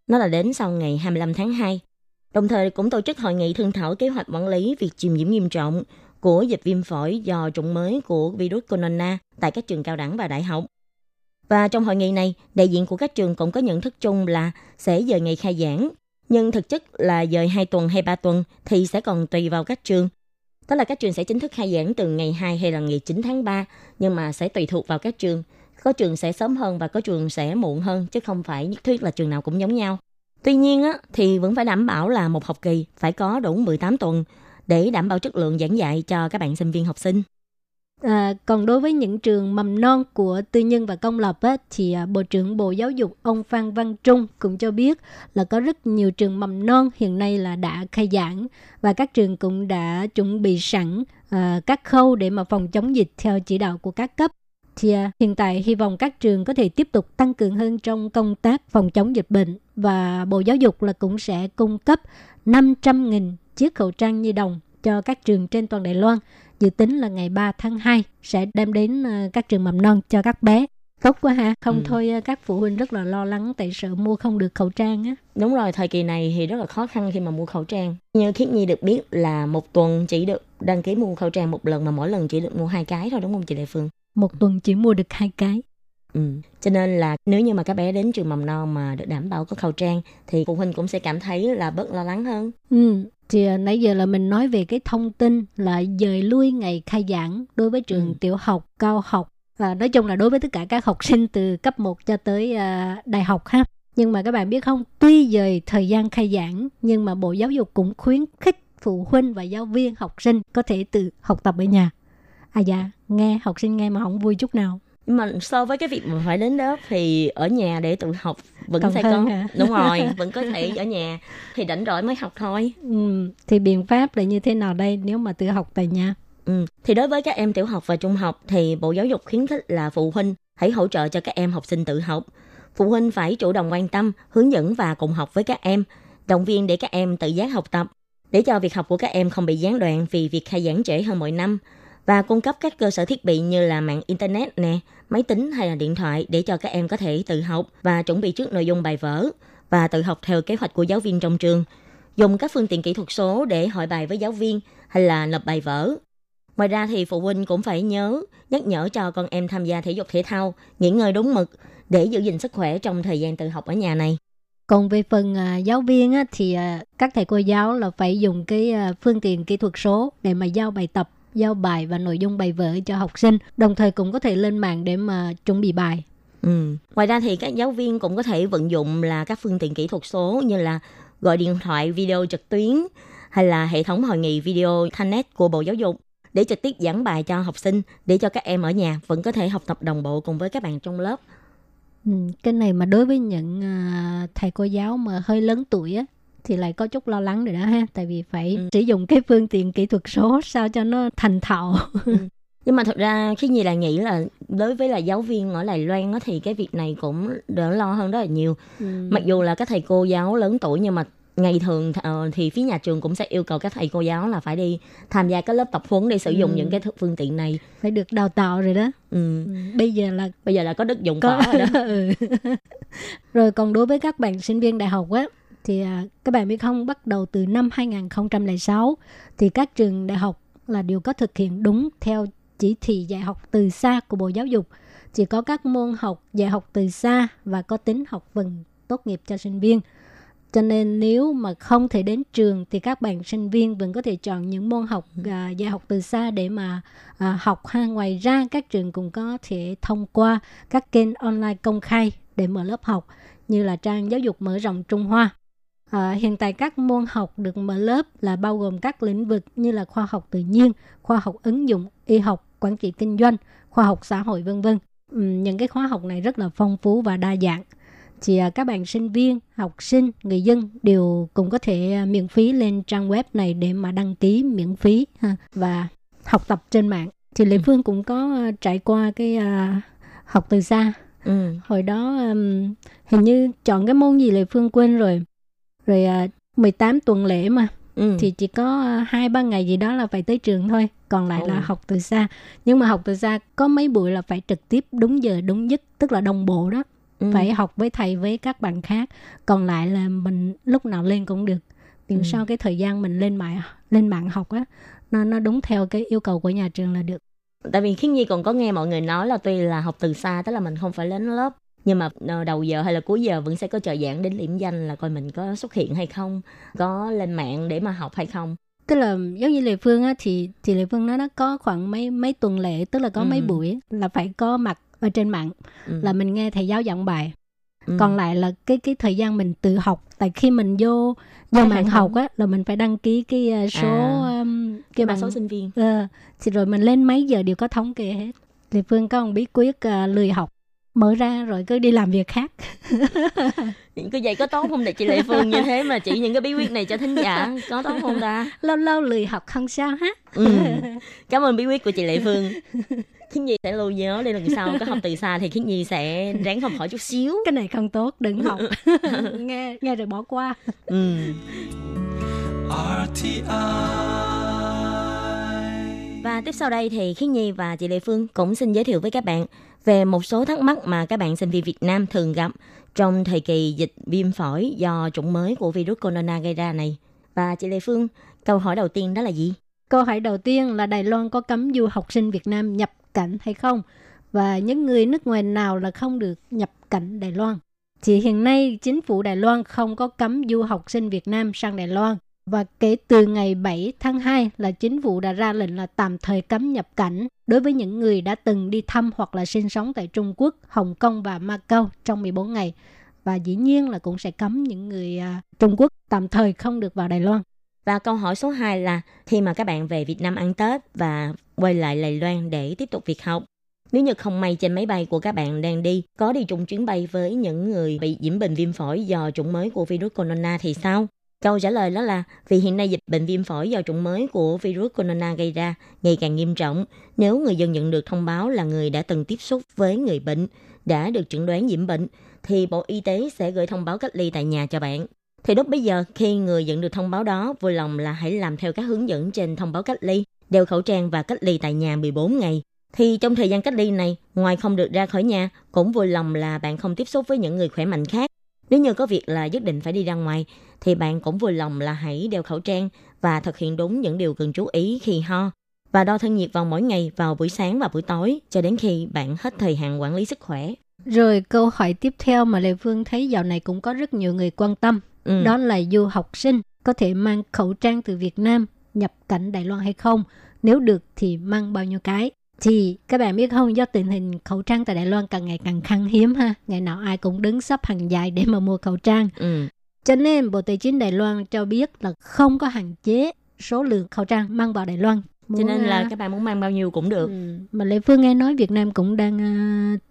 Nó là đến sau ngày 25 tháng 2. Đồng thời cũng tổ chức hội nghị thương thảo kế hoạch quản lý việc chìm nhiễm nghiêm trọng của dịch viêm phổi do chủng mới của virus corona tại các trường cao đẳng và đại học. Và trong hội nghị này, đại diện của các trường cũng có nhận thức chung là sẽ dời ngày khai giảng, nhưng thực chất là dời 2 tuần hay 3 tuần thì sẽ còn tùy vào các trường. Tức là các trường sẽ chính thức khai giảng từ ngày 2 hay là ngày 9 tháng 3, nhưng mà sẽ tùy thuộc vào các trường. Có trường sẽ sớm hơn và có trường sẽ muộn hơn, chứ không phải nhất thiết là trường nào cũng giống nhau. Tuy nhiên á, thì vẫn phải đảm bảo là một học kỳ phải có đủ 18 tuần để đảm bảo chất lượng giảng dạy cho các bạn sinh viên học sinh. À, còn đối với những trường mầm non của tư nhân và công lập á, thì à, Bộ trưởng Bộ Giáo dục ông Phan Văn Trung cũng cho biết là có rất nhiều trường mầm non hiện nay là đã khai giảng và các trường cũng đã chuẩn bị sẵn à, các khâu để mà phòng chống dịch theo chỉ đạo của các cấp. Thì à, hiện tại hy vọng các trường có thể tiếp tục tăng cường hơn trong công tác phòng chống dịch bệnh và Bộ Giáo dục là cũng sẽ cung cấp 500.000 chiếc khẩu trang nhi đồng cho các trường trên toàn Đài Loan dự tính là ngày 3 tháng 2 sẽ đem đến ờ, các trường mầm non cho các bé. Tốt quá ha, không Ừ. thôi ờ, các phụ huynh rất là lo lắng tại sợ mua không được khẩu trang á. Đúng rồi, thời kỳ này thì rất là khó khăn khi mà mua khẩu trang. Như Khiết Nhi được biết là một tuần chỉ được đăng ký mua khẩu trang một lần mà mỗi lần chỉ được mua hai cái thôi đúng không chị Đại Phương? Một tuần chỉ mua được hai cái. Ừ. Cho nên là nếu như mà các bé đến trường mầm non mà được đảm bảo có khẩu trang thì phụ huynh cũng sẽ cảm thấy là bớt lo lắng hơn. Ừ, thì ờ, nãy giờ là mình nói về cái thông tin là dời lui ngày khai giảng đối với trường Ừ. tiểu học, cao học và nói chung là đối với tất cả các học sinh từ cấp 1 cho tới ờ, đại học ha. Nhưng mà các bạn biết không, tuy dời thời gian khai giảng nhưng mà Bộ Giáo dục cũng khuyến khích phụ huynh và giáo viên học sinh có thể tự học tập ở nhà. À dạ, nghe học sinh nghe mà không vui chút nào. Nhưng mà so với cái việc mà phải đến lớp thì ở nhà để tự học vẫn Còn sẽ có hả? đúng rồi vẫn có thể ở nhà thì rảnh rỗi mới học thôi Ừ, thì biện pháp là như thế nào đây nếu mà tự học tại nhà? ừ. thì đối với các em tiểu học và trung học thì bộ giáo dục khuyến khích là phụ huynh hãy hỗ trợ cho các em học sinh tự học phụ huynh phải chủ động quan tâm hướng dẫn và cùng học với các em động viên để các em tự giác học tập để cho việc học của các em không bị gián đoạn vì việc khai giảng trễ hơn mỗi năm và cung cấp các cơ sở thiết bị như là mạng internet nè, máy tính hay là điện thoại để cho các em có thể tự học và chuẩn bị trước nội dung bài vở và tự học theo kế hoạch của giáo viên trong trường. Dùng các phương tiện kỹ thuật số để hỏi bài với giáo viên hay là lập bài vở. Ngoài ra thì phụ huynh cũng phải nhớ nhắc nhở cho con em tham gia thể dục thể thao, nghỉ ngơi đúng mực để giữ gìn sức khỏe trong thời gian tự học ở nhà này. Còn về phần à, giáo viên á, thì à, các thầy cô giáo là phải dùng cái à, phương tiện kỹ thuật số để mà giao bài tập, giao bài và nội dung bài vở cho học sinh. Đồng thời cũng có thể lên mạng để mà chuẩn bị bài. Ừ. Ngoài ra thì các giáo viên cũng có thể vận dụng là các phương tiện kỹ thuật số như là gọi điện thoại video trực tuyến hay là hệ thống hội nghị video thanh net của Bộ Giáo dục để trực tiếp giảng bài cho học sinh để cho các em ở nhà vẫn có thể học tập đồng bộ cùng với các bạn trong lớp. Ừ, cái này mà đối với những à, thầy cô giáo mà hơi lớn tuổi á thì lại có chút lo lắng rồi đó ha tại vì phải Ừ. sử dụng cái phương tiện kỹ thuật số sao cho nó thành thạo Nhưng mà thật ra khi nhi là nghĩ là đối với là giáo viên ở Đài Loan á, thì cái việc này cũng đỡ lo hơn rất là nhiều. Ừ. Mặc dù là các thầy cô giáo lớn tuổi nhưng mà ngày thường ờ, thì phía nhà trường cũng sẽ yêu cầu các thầy cô giáo là phải đi tham gia các lớp tập huấn để sử dụng Ừ. những cái phương tiện này. phải được đào tạo rồi đó Ừ. ừ. bây giờ là Bây giờ là có đất dụng có rồi đó. ừ. rồi còn đối với các bạn sinh viên đại học á thì à, các bạn biết không bắt đầu từ năm 2006 thì các trường đại học là đều có thực hiện đúng theo chỉ thị dạy học từ xa của Bộ Giáo dục. Chỉ có các môn học dạy học từ xa và có tính học phần tốt nghiệp cho sinh viên. Cho nên nếu mà không thể đến trường thì các bạn sinh viên vẫn có thể chọn những môn học à, dạy học từ xa để mà à, học ha. Ngoài ra các trường cũng có thể thông qua các kênh online công khai để mở lớp học như là trang giáo dục mở rộng Trung Hoa. À, hiện tại các môn học được mở lớp là bao gồm các lĩnh vực như là khoa học tự nhiên, khoa học ứng dụng, y học, quản trị kinh doanh, khoa học xã hội vân vân. Ừm, những cái khóa học này rất là phong phú và đa dạng. Thì à, các bạn sinh viên, học sinh, người dân đều cũng có thể à, miễn phí lên trang web này để mà đăng ký miễn phí ha, và học tập trên mạng. Thì Lê Phương cũng có à, trải qua cái à, học từ xa Ừ. hồi đó um, hình như chọn cái môn gì Lê Phương quên rồi rồi uh, 18 tuần lễ mà Ừ. thì chỉ có uh, hai ba ngày gì đó là phải tới trường thôi còn lại là Ồ. học từ xa nhưng mà học từ xa có mấy buổi là phải trực tiếp đúng giờ đúng giấc tức là đồng bộ đó Ừ. phải học với thầy với các bạn khác còn lại là mình lúc nào lên cũng được miễn Ừ. sao cái thời gian mình lên mạng lên mạng học á nó nó đúng theo cái yêu cầu của nhà trường là được Tại vì Khiết Nhi còn có nghe mọi người nói là tuy là học từ xa, tức là mình không phải đến lớp, nhưng mà ờ, đầu giờ hay là cuối giờ vẫn sẽ có trợ giảng đến điểm danh là coi mình có xuất hiện hay không, có lên mạng để mà học hay không. tức là giống như Lê Phương á thì thì Lê Phương nó nó có khoảng mấy mấy tuần lễ tức là có Ừ. mấy buổi là phải có mặt ở trên mạng Ừ. là mình nghe thầy giáo giảng bài Ừ. còn lại là cái cái thời gian mình tự học tại khi mình vô vô mạng học á là mình phải đăng ký cái ờ, số À. um, cái bằng số sinh viên. Ờ, thì rồi mình lên mấy giờ đều có thống kê hết thì Phương có một bí quyết uh, lười học mở ra rồi cứ đi làm việc khác Cứ vậy có tốt không để chị Lệ Phương như thế mà chỉ những cái bí quyết này cho thính giả có tốt không ta? lâu lâu lười học không sao hết Ừ. Cảm ơn bí quyết của chị Lệ Phương. Khiết Nhi sẽ lưu nhớ để lần sau có học từ xa thì Khiết Nhi sẽ ráng học hỏi chút xíu. cái này không tốt đừng học nghe nghe rồi bỏ qua Ừ. Và tiếp sau đây thì Khiết Nhi và chị Lê Phương cũng xin giới thiệu với các bạn về một số thắc mắc mà các bạn sinh viên Việt Nam thường gặp trong thời kỳ dịch viêm phổi do chủng mới của virus corona gây ra này. Và chị Lê Phương, câu hỏi đầu tiên đó là gì? câu hỏi đầu tiên là Đài Loan có cấm du học sinh Việt Nam nhập cảnh hay không và những người nước ngoài nào là không được nhập cảnh Đài Loan thì hiện nay chính phủ Đài Loan không có cấm du học sinh Việt Nam sang Đài Loan và kể từ ngày 7 tháng 2 là chính phủ đã ra lệnh là tạm thời cấm nhập cảnh đối với những người đã từng đi thăm hoặc là sinh sống tại Trung Quốc, Hồng Kông và Macau trong 14 ngày. Và dĩ nhiên là cũng sẽ cấm những người à, Trung Quốc tạm thời không được vào Đài Loan. Và câu hỏi số 2 là khi mà các bạn về Việt Nam ăn Tết và quay lại Đài Loan để tiếp tục việc học, nếu như không may trên máy bay của các bạn đang đi có đi chung chuyến bay với những người bị nhiễm bệnh viêm phổi do chủng mới của virus corona thì sao? Câu trả lời đó là vì hiện nay dịch bệnh viêm phổi do chủng mới của virus corona gây ra ngày càng nghiêm trọng. Nếu người dân nhận được thông báo là người đã từng tiếp xúc với người bệnh, đã được chẩn đoán nhiễm bệnh, thì Bộ Y tế sẽ gửi thông báo cách ly tại nhà cho bạn. Thì lúc bây giờ khi người nhận được thông báo đó, vui lòng là hãy làm theo các hướng dẫn trên thông báo cách ly, đeo khẩu trang và cách ly tại nhà 14 ngày. Thì trong thời gian cách ly này, ngoài không được ra khỏi nhà, cũng vui lòng là bạn không tiếp xúc với những người khỏe mạnh khác. Nếu như có việc là nhất định phải đi ra ngoài, thì bạn cũng vui lòng là hãy đeo khẩu trang và thực hiện đúng những điều cần chú ý khi ho và đo thân nhiệt vào mỗi ngày vào buổi sáng và buổi tối cho đến khi bạn hết thời hạn quản lý sức khỏe. Rồi câu hỏi tiếp theo mà Lê Phương thấy dạo này cũng có rất nhiều người quan tâm. Ừ. Đó là du học sinh có thể mang khẩu trang từ Việt Nam nhập cảnh Đài Loan hay không? Nếu được thì mang bao nhiêu cái? Thì các bạn biết không, do tình hình khẩu trang tại Đài Loan càng ngày càng khan hiếm ha. Ngày nào ai cũng đứng sắp hàng dài để mà mua khẩu trang. Ừ. Cho nên Bộ Tài chính Đài Loan cho biết là không có hạn chế số lượng khẩu trang mang vào Đài Loan. Cho Muốn, nên là à, các bạn muốn mang bao nhiêu cũng được. ừ, mà Lê Phương nghe nói Việt Nam cũng đang à,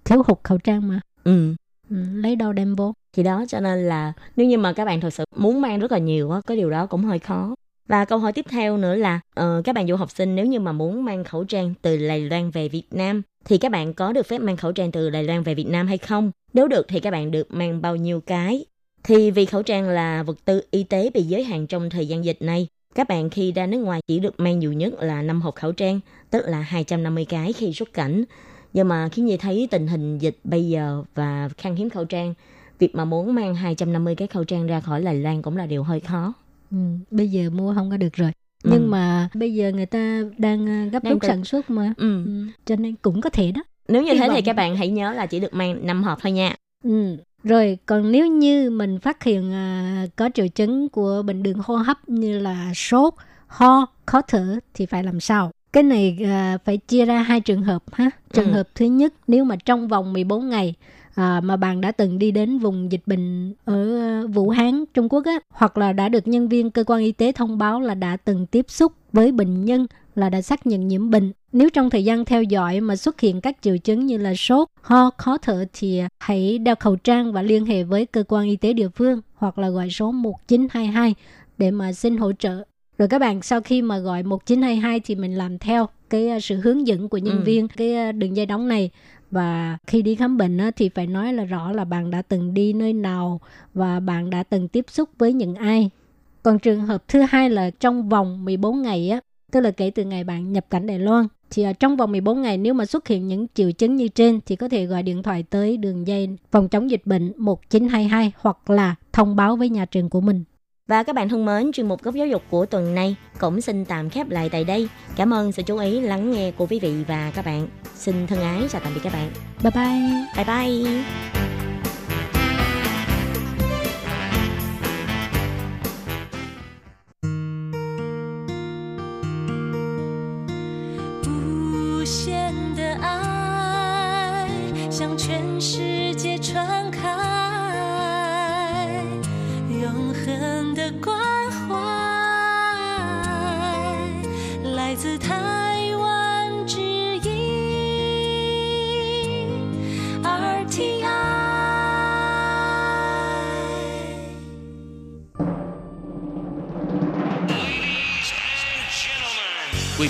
thiếu hụt khẩu trang mà. Ừ. Ừ, lấy đâu đem vô? thì đó cho nên là nếu như mà các bạn thật sự muốn mang rất là nhiều á cái điều đó cũng hơi khó và câu hỏi tiếp theo nữa là ờ, các bạn du học sinh nếu như mà muốn mang khẩu trang từ Đài Loan về Việt Nam thì các bạn có được phép mang khẩu trang từ Đài Loan về Việt Nam hay không? Nếu được thì các bạn được mang bao nhiêu cái? Thì vì khẩu trang là vật tư y tế bị giới hạn trong thời gian dịch này, các bạn khi ra nước ngoài chỉ được mang nhiều nhất là 5 hộp khẩu trang, tức là 250 cái khi xuất cảnh. Nhưng mà khi như thấy tình hình dịch bây giờ và khan hiếm khẩu trang, việc mà muốn mang 250 cái khẩu trang ra khỏi Đài Loan cũng là điều hơi khó. Ừ, bây giờ mua không có được rồi. Ừ. Nhưng mà bây giờ người ta đang à, gấp Đang rút sản xuất mà. Ừ. Ừ, cho nên cũng có thể đó. Nếu như Hy thế thì vọng. các bạn hãy nhớ là chỉ được mang 5 hộp thôi nha. Ừ. Rồi còn nếu như mình phát hiện à, có triệu chứng của bệnh đường hô hấp như là sốt, ho, khó thở thì phải làm sao? Cái này à, phải chia ra hai trường hợp ha. Trường Ừ. hợp thứ nhất nếu mà trong vòng 14 ngày à, mà bạn đã từng đi đến vùng dịch bệnh ở à, Vũ Hán, Trung Quốc á, hoặc là đã được nhân viên cơ quan y tế thông báo là đã từng tiếp xúc với bệnh nhân là đã xác nhận nhiễm bệnh. Nếu trong thời gian theo dõi mà xuất hiện các triệu chứng như là sốt, ho, khó thở thì hãy đeo khẩu trang và liên hệ với cơ quan y tế địa phương hoặc là gọi số 1922 để mà xin hỗ trợ. Rồi các bạn sau khi mà gọi 1922 thì mình làm theo cái à, sự hướng dẫn của nhân Ừ. viên cái à, đường dây nóng này và khi đi khám bệnh á, thì phải nói là rõ là bạn đã từng đi nơi nào và bạn đã từng tiếp xúc với những ai. Còn trường hợp thứ hai là trong vòng 14 ngày á, tức là kể từ ngày bạn nhập cảnh Đài Loan thì ở trong vòng 14 ngày nếu mà xuất hiện những triệu chứng như trên thì có thể gọi điện thoại tới đường dây phòng chống dịch bệnh 1922 hoặc là thông báo với nhà trường của mình. Và các bạn thân mến, chuyên mục góc giáo dục của tuần này cũng xin tạm khép lại tại đây. Cảm ơn sự chú ý lắng nghe của quý vị và các bạn. Xin thân ái chào tạm biệt các bạn. Bye bye. Bye bye. “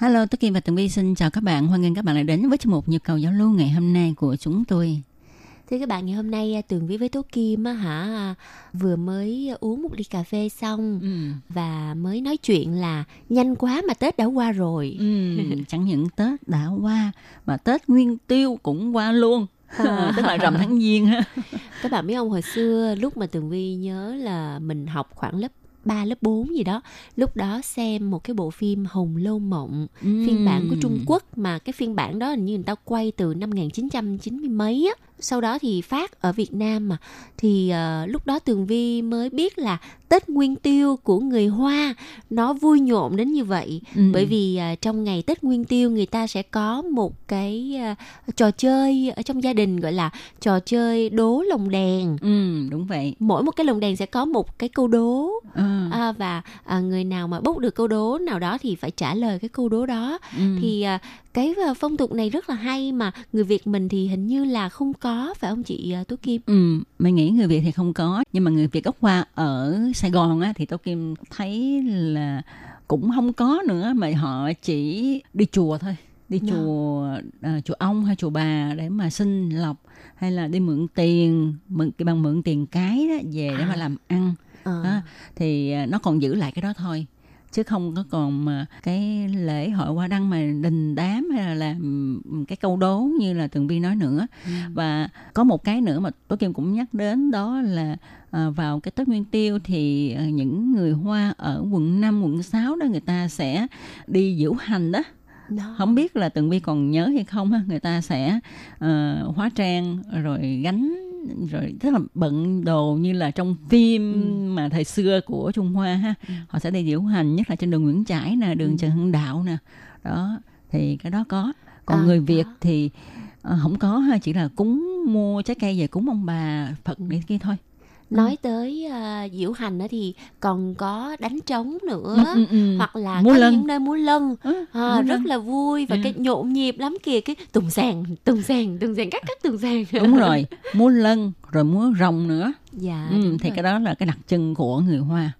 Hello, Tố Kim và Tường Vi xin chào các bạn. Hoan nghênh các bạn lại đến với chuyên mục Nhịp cầu giao lưu ngày hôm nay của chúng tôi. Thưa các bạn, ngày hôm nay à, Tường Vi với Tố Kim á, hả à, vừa mới uống một ly cà phê xong Ừ. và mới nói chuyện là nhanh quá mà Tết đã qua rồi. Ừ, chẳng những Tết đã qua mà Tết Nguyên Tiêu cũng qua luôn. À. Tức là rằm tháng giêng ha. Các bạn biết không, hồi xưa lúc mà Tường Vi nhớ là mình học khoảng lớp 3, lớp 4 gì đó. Lúc đó xem một cái bộ phim Hồng Lâu Mộng Phiên bản của Trung Quốc Mà cái phiên bản đó hình như người ta quay từ năm 1990 mấy á Sau đó thì phát ở Việt Nam mà Thì ờ, lúc đó Tường Vi mới biết là Tết Nguyên Tiêu của người Hoa Nó vui nhộn đến như vậy Ừ. Bởi vì à, trong ngày Tết Nguyên Tiêu người ta sẽ có một cái à, trò chơi ở trong gia đình gọi là trò chơi đố lồng đèn. Ừ, đúng vậy. Mỗi một cái lồng đèn sẽ có một cái câu đố Ừ. à, và à, người nào mà bốc được câu đố nào đó thì phải trả lời cái câu đố đó. Ừ. Thì à, cái phong tục này rất là hay mà người Việt mình thì hình như là không có phải không chị à, Tú Kim? Ừ, mình nghĩ người Việt thì không có nhưng mà người Việt gốc Hoa ở Sài Gòn á thì Tô Kim thấy là cũng không có nữa mà họ chỉ đi chùa thôi đi Dạ. chùa à, chùa ông hay chùa bà để mà xin lộc hay là đi mượn tiền mượn cái bằng mượn tiền cái đó về để À. mà làm ăn Ờ. đó, thì à, nó còn giữ lại cái đó thôi chứ không có còn mà cái lễ hội hoa đăng mà đình đám hay là làm cái câu đố như là tường vi nói nữa Ừ. và có một cái nữa mà tố kim cũng nhắc đến đó là à, vào cái tết nguyên tiêu thì à, những người hoa ở quận 5, quận 6 đó người ta sẽ đi diễu hành đó Đó. không biết là tường vi còn nhớ hay không người ta sẽ ờ, hóa trang rồi gánh rồi rất là bận đồ như là trong phim mà thời xưa của Trung Hoa ha họ sẽ đi diễu hành nhất là trên đường Nguyễn Trãi nè đường Ừ. Trần Hưng Đạo nè đó thì cái đó có còn À, người Việt đó. thì ờ, không có ha chỉ là cúng mua trái cây về cúng ông bà Phật Ừ. để kia thôi Nói tới à, diễu hành á thì còn có đánh trống nữa. Ừ, ừ, ừ. hoặc là Múa có lân. những nơi múa lân Ừ, à, múa rất lân. là vui và Ừ. cái nhộn nhịp lắm kìa cái tùng sàn tùng sàn tùng sàn cắt cắt tùng sàn đúng rồi múa lân rồi múa rồng nữa dạ ừ, thì rồi. cái đó là cái đặc trưng của người Hoa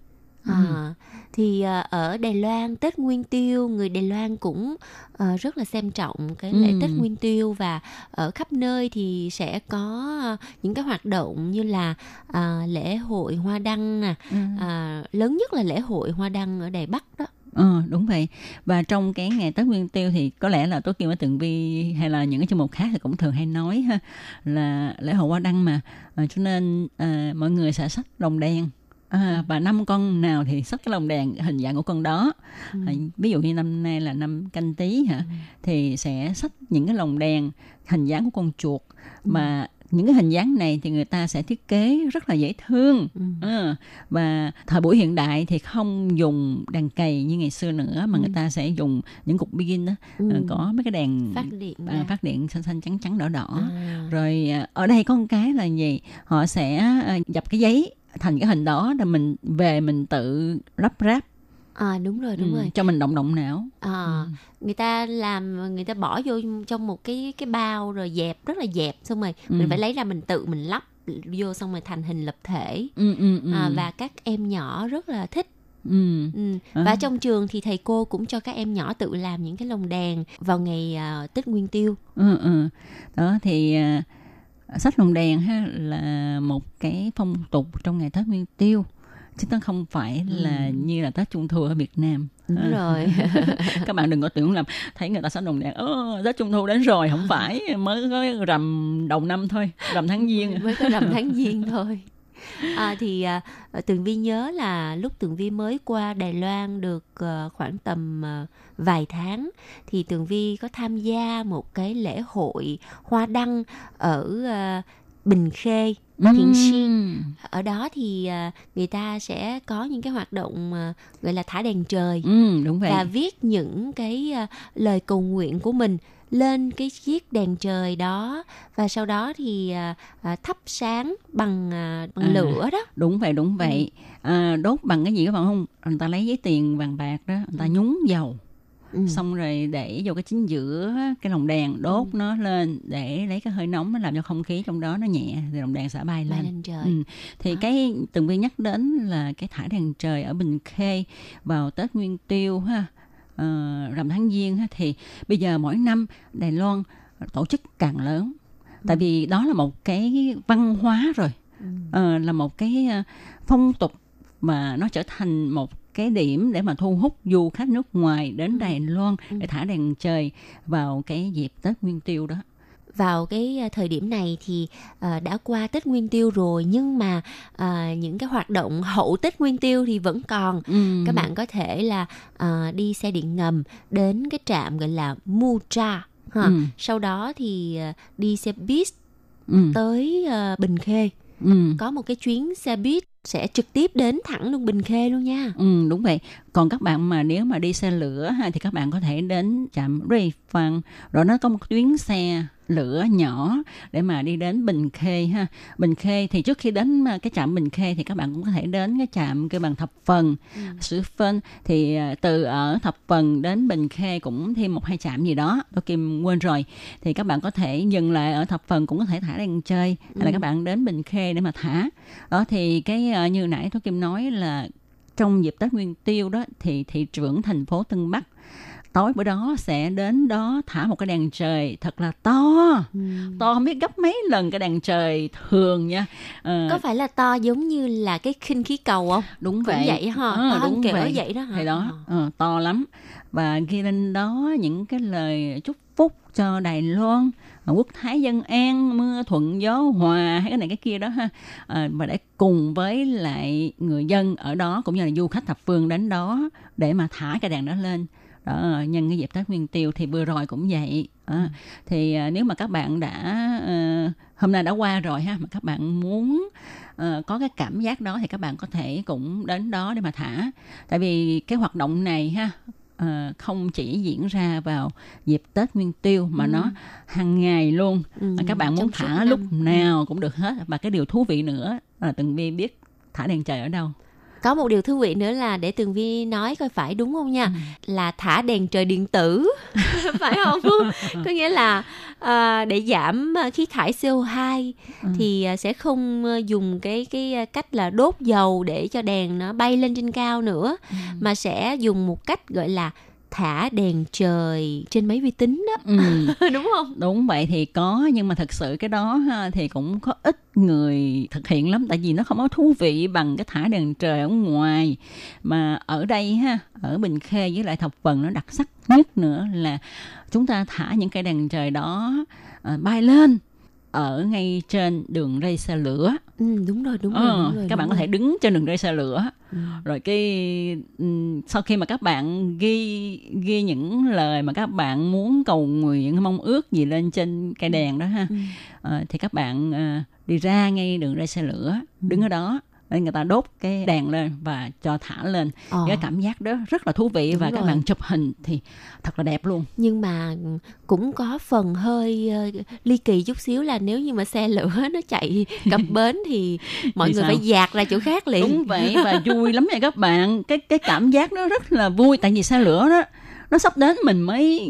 à, thì à, ở Đài Loan Tết Nguyên Tiêu người Đài Loan cũng à, rất là xem trọng cái lễ Ừ. Tết Nguyên Tiêu và ở khắp nơi thì sẽ có à, những cái hoạt động như là à, lễ hội hoa đăng nè Ừ. à, lớn nhất là lễ hội hoa đăng ở Đài Bắc đó Ờ đúng vậy và trong cái ngày Tết Nguyên Tiêu thì có lẽ là Tố Kim ở Tường Vi hay là những cái chương mục khác thì cũng thường hay nói ha là lễ hội hoa đăng mà Ờ, cho nên à, mọi người sẽ xách lồng đèn à, và năm con nào thì xách cái lồng đèn hình dạng của con đó Ừ. À, ví dụ như năm nay là năm canh tí hả thì sẽ xách những cái lồng đèn hình dáng của con chuột mà những cái hình dáng này thì người ta sẽ thiết kế rất là dễ thương Ừ. Ờ, và thời buổi hiện đại thì không dùng đèn cầy như ngày xưa nữa mà Ừ. người ta sẽ dùng những cục pin đó Ừ. ờ, có mấy cái đèn phát điện à, ra. phát điện xanh xanh trắng trắng đỏ đỏ À. rồi à, ở đây có một cái là gì họ sẽ à, dập cái giấy thành cái hình đó là mình về mình tự lắp ráp À đúng rồi, đúng ừ, rồi. cho mình động động não À, Ừ. người ta làm người ta bỏ vô trong một cái cái bao rồi dẹp rất là dẹp xong rồi Ừ. mình phải lấy ra mình tự mình lắp vô xong rồi thành hình lập thể. ừ, ừ, ừ. À, và các em nhỏ rất là thích ừ. Ừ. À. Và trong trường thì thầy cô cũng cho các em nhỏ tự làm những cái lồng đèn vào ngày à, Tết Nguyên Tiêu. ừ, ừ. đó thì à, sách lồng đèn ha là một cái phong tục trong ngày Tết Nguyên Tiêu chứ nó không phải là như là Tết Trung Thu ở Việt Nam Đúng À. rồi. các bạn đừng có tưởng là thấy người ta sách lồng đèn ơ Tết Trung Thu đến rồi không phải mới có rằm đầu năm thôi rằm tháng giêng mới có rằm tháng giêng thôi. À, thì à, Tường Vi nhớ là lúc Tường Vi mới qua Đài Loan được à, khoảng tầm à, vài tháng thì Tường Vi có tham gia một cái lễ hội hoa đăng ở à, Bình Khê, Thiện Xuyên. Ở đó thì người ta sẽ có những cái hoạt động gọi là thả đèn trời ừ, đúng vậy. và viết những cái lời cầu nguyện của mình lên cái chiếc đèn trời đó. Và sau đó thì à, à, thắp sáng bằng à, bằng À. lửa đó. đúng vậy đúng vậy. À, đốt bằng cái gì các bạn không? Người ta lấy giấy tiền vàng bạc đó người ta nhúng dầu. Ừ. xong rồi để vô cái chính giữa cái lồng đèn đốt nó lên để lấy cái hơi nóng nó làm cho không khí trong đó nó nhẹ thì lồng đèn sẽ bay bay lên. lên trời. Ừ. Thì cái từng viên nhắc đến là cái thả đèn trời ở Bình Khê vào Tết Nguyên Tiêu ha, ờ, rằm tháng Giêng ha thì bây giờ mỗi năm Đài Loan tổ chức càng lớn. Tại vì đó là một cái văn hóa rồi, Ờ, là một cái ờ, phong tục mà nó trở thành một cái điểm để mà thu hút du khách nước ngoài đến Đài Loan để thả đèn trời vào cái dịp Tết Nguyên Tiêu đó. Vào cái à, thời điểm này thì à, đã qua Tết Nguyên Tiêu rồi nhưng mà à, những cái hoạt động hậu Tết Nguyên Tiêu thì vẫn còn Ừ. các bạn có thể là à, đi xe điện ngầm đến cái trạm gọi là Mutra ha. Ừ. sau đó thì à, đi xe buýt Ừ. tới à, Bình Khê Ừ. có một cái chuyến xe buýt sẽ trực tiếp đến thẳng luôn Bình Khê luôn nha Ừ, đúng vậy. Còn các bạn mà nếu mà đi xe lửa ha, thì các bạn có thể đến trạm Ray Phan. Rồi nó có một tuyến xe lửa nhỏ để mà đi đến Bình Khê ha. Bình Khê thì trước khi đến à, cái trạm Bình Khê thì các bạn cũng có thể đến cái trạm kêu bằng Thập Phần, Sử Phân. Thì à, từ ở Thập Phần đến Bình Khê cũng thêm một hai trạm gì đó. Tôi Kim quên rồi. Thì các bạn có thể dừng lại ở Thập Phần cũng có thể thả đèn chơi. Hay là các bạn đến Bình Khê để mà thả. Đó thì cái à, như nãy tôi Kim nói là trong dịp Tết Nguyên Tiêu đó thì thị trưởng thành phố Tân Bắc tối bữa đó sẽ đến đó thả một cái đèn trời thật là to. To không biết gấp mấy lần cái đèn trời thường nha. Ờ, có phải là to giống như là cái khinh khí cầu không? Đúng cũng vậy. vậy ha Ờ, to đúng kiểu vậy. vậy đó hả? Thì đó ờ, to lắm. Và ghi lên đó những cái lời chúc phúc cho Đài Loan quốc thái dân an mưa thuận gió hòa hay cái này cái kia đó ha. À, và để cùng với lại người dân ở đó cũng như là du khách thập phương đến đó để mà thả cái đèn đó lên đó nhân cái dịp Tết Nguyên Tiêu thì vừa rồi cũng vậy. À, thì à, nếu mà các bạn đã ờ, hôm nay đã qua rồi ha mà các bạn muốn ờ, có cái cảm giác đó thì các bạn có thể cũng đến đó để mà thả. Tại vì cái hoạt động này ha ờ, không chỉ diễn ra vào dịp Tết Nguyên Tiêu mà nó hàng ngày luôn. Ừ, các bạn muốn trong thả lúc nào cũng được hết. Và cái điều thú vị nữa là từng vi biết thả đèn trời ở đâu có một điều thú vị nữa là để tường vi nói coi phải đúng không nha? Là thả đèn trời điện tử. Phải không? Có nghĩa là à, để giảm khí thải CO2 thì à, sẽ không à, dùng cái cái cách là đốt dầu để cho đèn nó bay lên trên cao nữa mà sẽ dùng một cách gọi là thả đèn trời trên máy vi tính đó. Ừ. đúng không? Đúng vậy thì có nhưng mà thật sự cái đó ha, thì cũng có ít người thực hiện lắm tại vì nó không có thú vị bằng cái thả đèn trời ở ngoài. Mà ở đây ha ở Bình Khê với lại Thập Phần nó đặc sắc nhất nữa là chúng ta thả những cây đèn trời đó à, bay lên ở ngay trên đường ray xe lửa ừ, đúng rồi đúng rồi, Ờ, đúng rồi các bạn đúng có rồi. thể đứng trên đường ray xe lửa Ừ. rồi cái ừm, sau khi mà các bạn ghi ghi những lời mà các bạn muốn cầu nguyện mong ước gì lên trên cây đèn đó ha Ừ. ờ, thì các bạn ờ, đi ra ngay đường ray xe lửa đứng ở đó nên người ta đốt cái đèn lên và cho thả lên Ờ. cái cảm giác đó rất là thú vị Đúng và các rồi. bạn chụp hình thì thật là đẹp luôn nhưng mà cũng có phần hơi ờ, ly kỳ chút xíu là nếu như mà xe lửa nó chạy cập bến thì mọi Thì người sao? phải dạt ra chỗ khác liền đúng vậy và vui lắm nha các bạn cái cái cảm giác nó rất là vui tại vì xe lửa đó nó sắp đến mình mới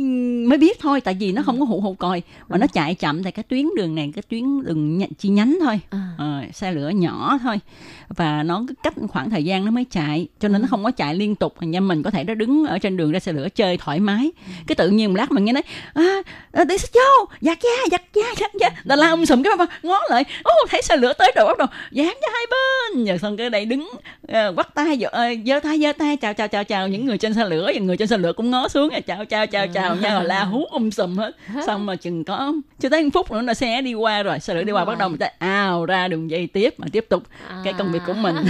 mới biết thôi tại vì nó không có hụ hụ còi. Mà nó chạy chậm tại cái tuyến đường này cái tuyến đường nh- chi nhánh thôi. À. Ờ, xe lửa nhỏ thôi. Và nó cứ cách khoảng thời gian nó mới chạy cho nên nó không có chạy liên tục. Thành ra mình có thể nó đứng ở trên đường ra xe lửa chơi thoải mái. Cái tự nhiên một lát mình nghe nói à, à, đi xích vô giặt da giặt da giặt da là la um sùm cái mà ngó lại. Ô thấy xe lửa tới rồi bắt đầu dán ra hai bên. Rồi xong cái đây đứng uh, bắt tay giơ tay giơ tay chào chào chào chào những người trên xe lửa. Và người trên xe lửa cũng ngó xuống rồi chào chào chào chào nhau rồi la hú um sùm hết. Xong mà chừng có chưa tới một phút nữa là xe đi qua rồi. Xe lửa đi qua bắt đầu mình ta ào ra đường dây tiếp mà tiếp tục cái công việc của mình.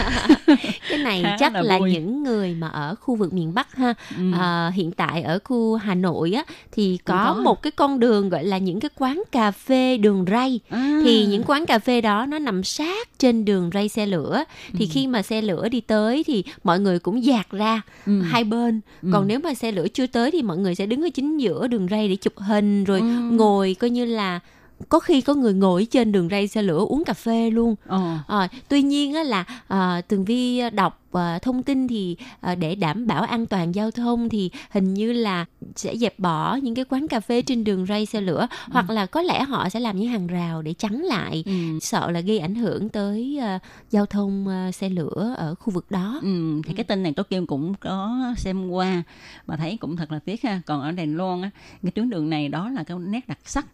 Cái này chắc là là, vui. những người mà ở khu vực miền Bắc ha. Ừ. à, hiện tại ở khu Hà Nội á thì Cũng có, có. một cái con đường gọi là những cái quán cà phê đường ray. À. thì những quán cà phê đó nó nằm sát trên đường ray xe lửa. Thì khi mà xe lửa đi tới thì mọi người cũng dạt ra Ừ. hai bên. Còn nếu mà xe lửa chưa tới thì mọi người sẽ đứng ở chính giữa đường ray để chụp hình rồi Ừ. ngồi coi như là có khi có người ngồi trên đường ray xe lửa uống cà phê luôn Ờ. Ờ, tuy nhiên á là à, tường vi đọc à, thông tin thì à, để đảm bảo an toàn giao thông thì hình như là sẽ dẹp bỏ những cái quán cà phê trên đường ray xe lửa hoặc là có lẽ họ sẽ làm những hàng rào để chắn lại Ừ. sợ là gây ảnh hưởng tới à, giao thông à, xe lửa ở khu vực đó Ừ, thì cái tin này tôi Kim cũng có xem qua và thấy cũng thật là tiếc ha. Còn ở Đài Loan á, cái tuyến đường này đó là cái nét đặc sắc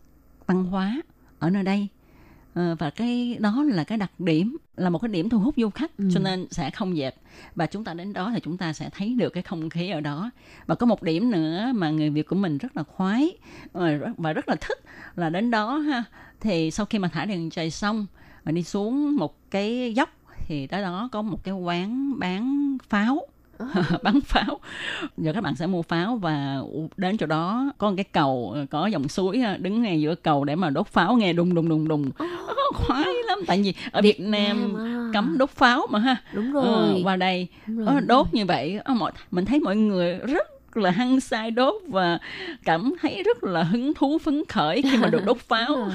văn hóa ở nơi đây. Ờ, và cái đó là cái đặc điểm là một cái điểm thu hút du khách Ừ. cho nên sẽ không dẹp và chúng ta đến đó thì chúng ta sẽ thấy được cái không khí ở đó và có một điểm nữa mà người Việt của mình rất là khoái ờ, và rất là thích là đến đó ha thì sau khi mà thả đèn trời xong và đi xuống một cái dốc thì tới đó có một cái quán bán pháo bán pháo. Giờ các bạn sẽ mua pháo và đến chỗ đó có một cái cầu có dòng suối ha, đứng ngay giữa cầu để mà đốt pháo nghe đùng đùng đùng đùng. Khoái lắm tại vì ở Việt, Nam à. cấm đốt pháo mà ha. Đúng Ờ, rồi. qua đây Đúng rồi, ờ, đốt như vậy ờ, mọi mình thấy mọi người rất là hăng say đốt và cảm thấy rất là hứng thú phấn khởi khi mà được đốt pháo.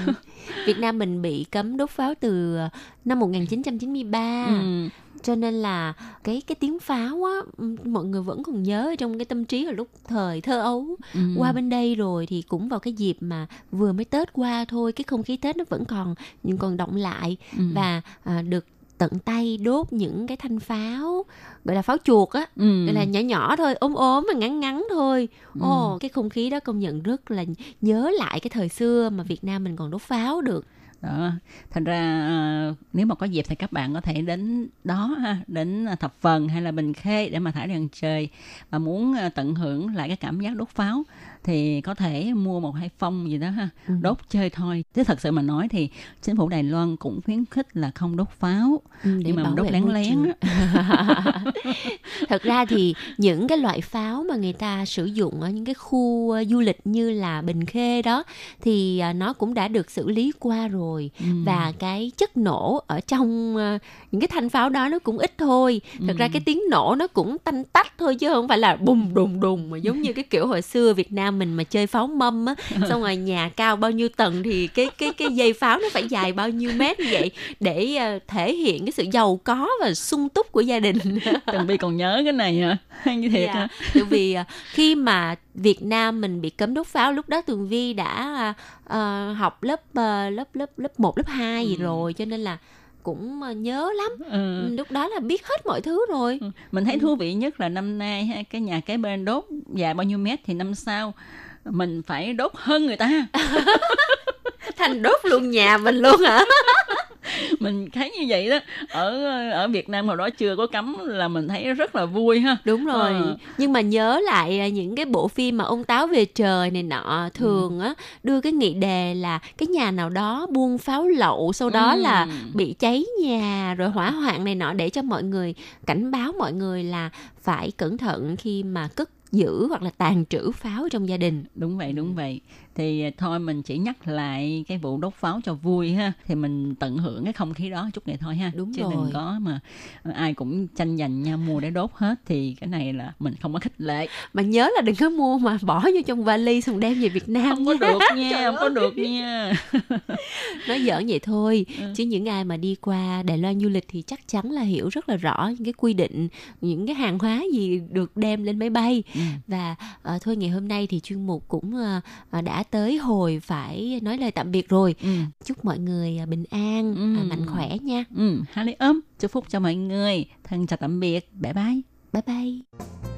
Việt Nam mình bị cấm đốt pháo từ ờ, năm 1993 ừ. cho nên là cái cái tiếng pháo á mọi người vẫn còn nhớ ở trong cái tâm trí ở lúc thời thơ ấu Ừ. qua bên đây rồi thì cũng vào cái dịp mà vừa mới tết qua thôi cái không khí tết nó vẫn còn nhưng còn động lại Ừ. và à, được tận tay đốt những cái thanh pháo gọi là pháo chuột á. Ừ. gọi là nhỏ nhỏ thôi ốm ốm và ngắn ngắn thôi. Ồ cái không khí đó công nhận rất là nhớ lại cái thời xưa mà Việt Nam mình còn đốt pháo được. Đó thành ra ờ, nếu mà có dịp thì các bạn có thể đến đó ha đến thập phần hay là bình khê để mà thả đèn trời và muốn ờ, tận hưởng lại cái cảm giác đốt pháo thì có thể mua một hai phong gì đó ha Ừ. đốt chơi thôi chứ thật sự mà nói thì chính phủ Đài Loan cũng khuyến khích là không đốt pháo Ừ, nhưng mà đốt lén lén. Thật ra thì những cái loại pháo mà người ta sử dụng ở những cái khu ờ, du lịch như là Bình Khê đó thì à, nó cũng đã được xử lý qua rồi Ừ. và cái chất nổ ở trong ờ, những cái thanh pháo đó nó cũng ít thôi. Thật ra cái tiếng nổ nó cũng tanh tách thôi chứ không phải là bùng đùng đùng mà giống như cái kiểu hồi xưa Việt Nam mình mà chơi pháo mâm á, xong rồi nhà cao bao nhiêu tầng thì cái cái cái dây pháo nó phải dài bao nhiêu mét như vậy để ờ, thể hiện cái sự giàu có và sung túc của gia đình. Tường Vi còn nhớ cái này hả? Hay như thiệt Dạ, hả? Tại vì à, khi mà Việt Nam mình bị cấm đốt pháo lúc đó Tường Vi đã à, học lớp à, lớp lớp lớp 1 lớp 2 gì rồi cho nên là cũng à, nhớ lắm. ừ. Lúc đó là biết hết mọi thứ rồi. mình thấy thú vị nhất là năm nay ha, cái nhà cái bên đốt dài bao nhiêu mét thì năm sau mình phải đốt hơn người ta Thành đốt luôn nhà mình luôn hả? mình thấy như vậy đó ở ở Việt Nam hồi đó chưa có cấm là mình thấy rất là vui ha Đúng rồi. Ờ. Nhưng mà nhớ lại à, những cái bộ phim mà ông táo về trời này nọ thường á đưa cái nghị đề là cái nhà nào đó buôn pháo lậu sau đó Ừ. là bị cháy nhà rồi hỏa hoạn này nọ để cho mọi người cảnh báo mọi người là phải cẩn thận khi mà cất giữ hoặc là tàn trữ pháo trong gia đình. đúng vậy đúng vậy thì thôi mình chỉ nhắc lại cái vụ đốt pháo cho vui ha thì mình tận hưởng cái không khí đó chút ngày thôi ha Đúng chứ rồi. đừng có mà ai cũng tranh giành nhau mua để đốt hết thì cái này là mình không có khích lệ Mà nhớ là đừng có mua mà bỏ vô trong vali xong đem về Việt Nam không có nha. được Trời nha không có ơi. được nha Nói giỡn vậy thôi. Ừ. Chứ những ai mà đi qua Đài Loan du lịch thì chắc chắn là hiểu rất là rõ những cái quy định, những cái hàng hóa gì được đem lên máy bay. Ừ. Và ờ, thôi ngày hôm nay thì chuyên mục cũng ờ, ờ, đã tới hồi phải nói lời tạm biệt rồi. ừ. Chúc mọi người ờ, bình an, Ừ. ờ, mạnh khỏe nha. ừ. Hai ly ấm chúc phúc cho mọi người thân chào tạm biệt bye bye Bye bye.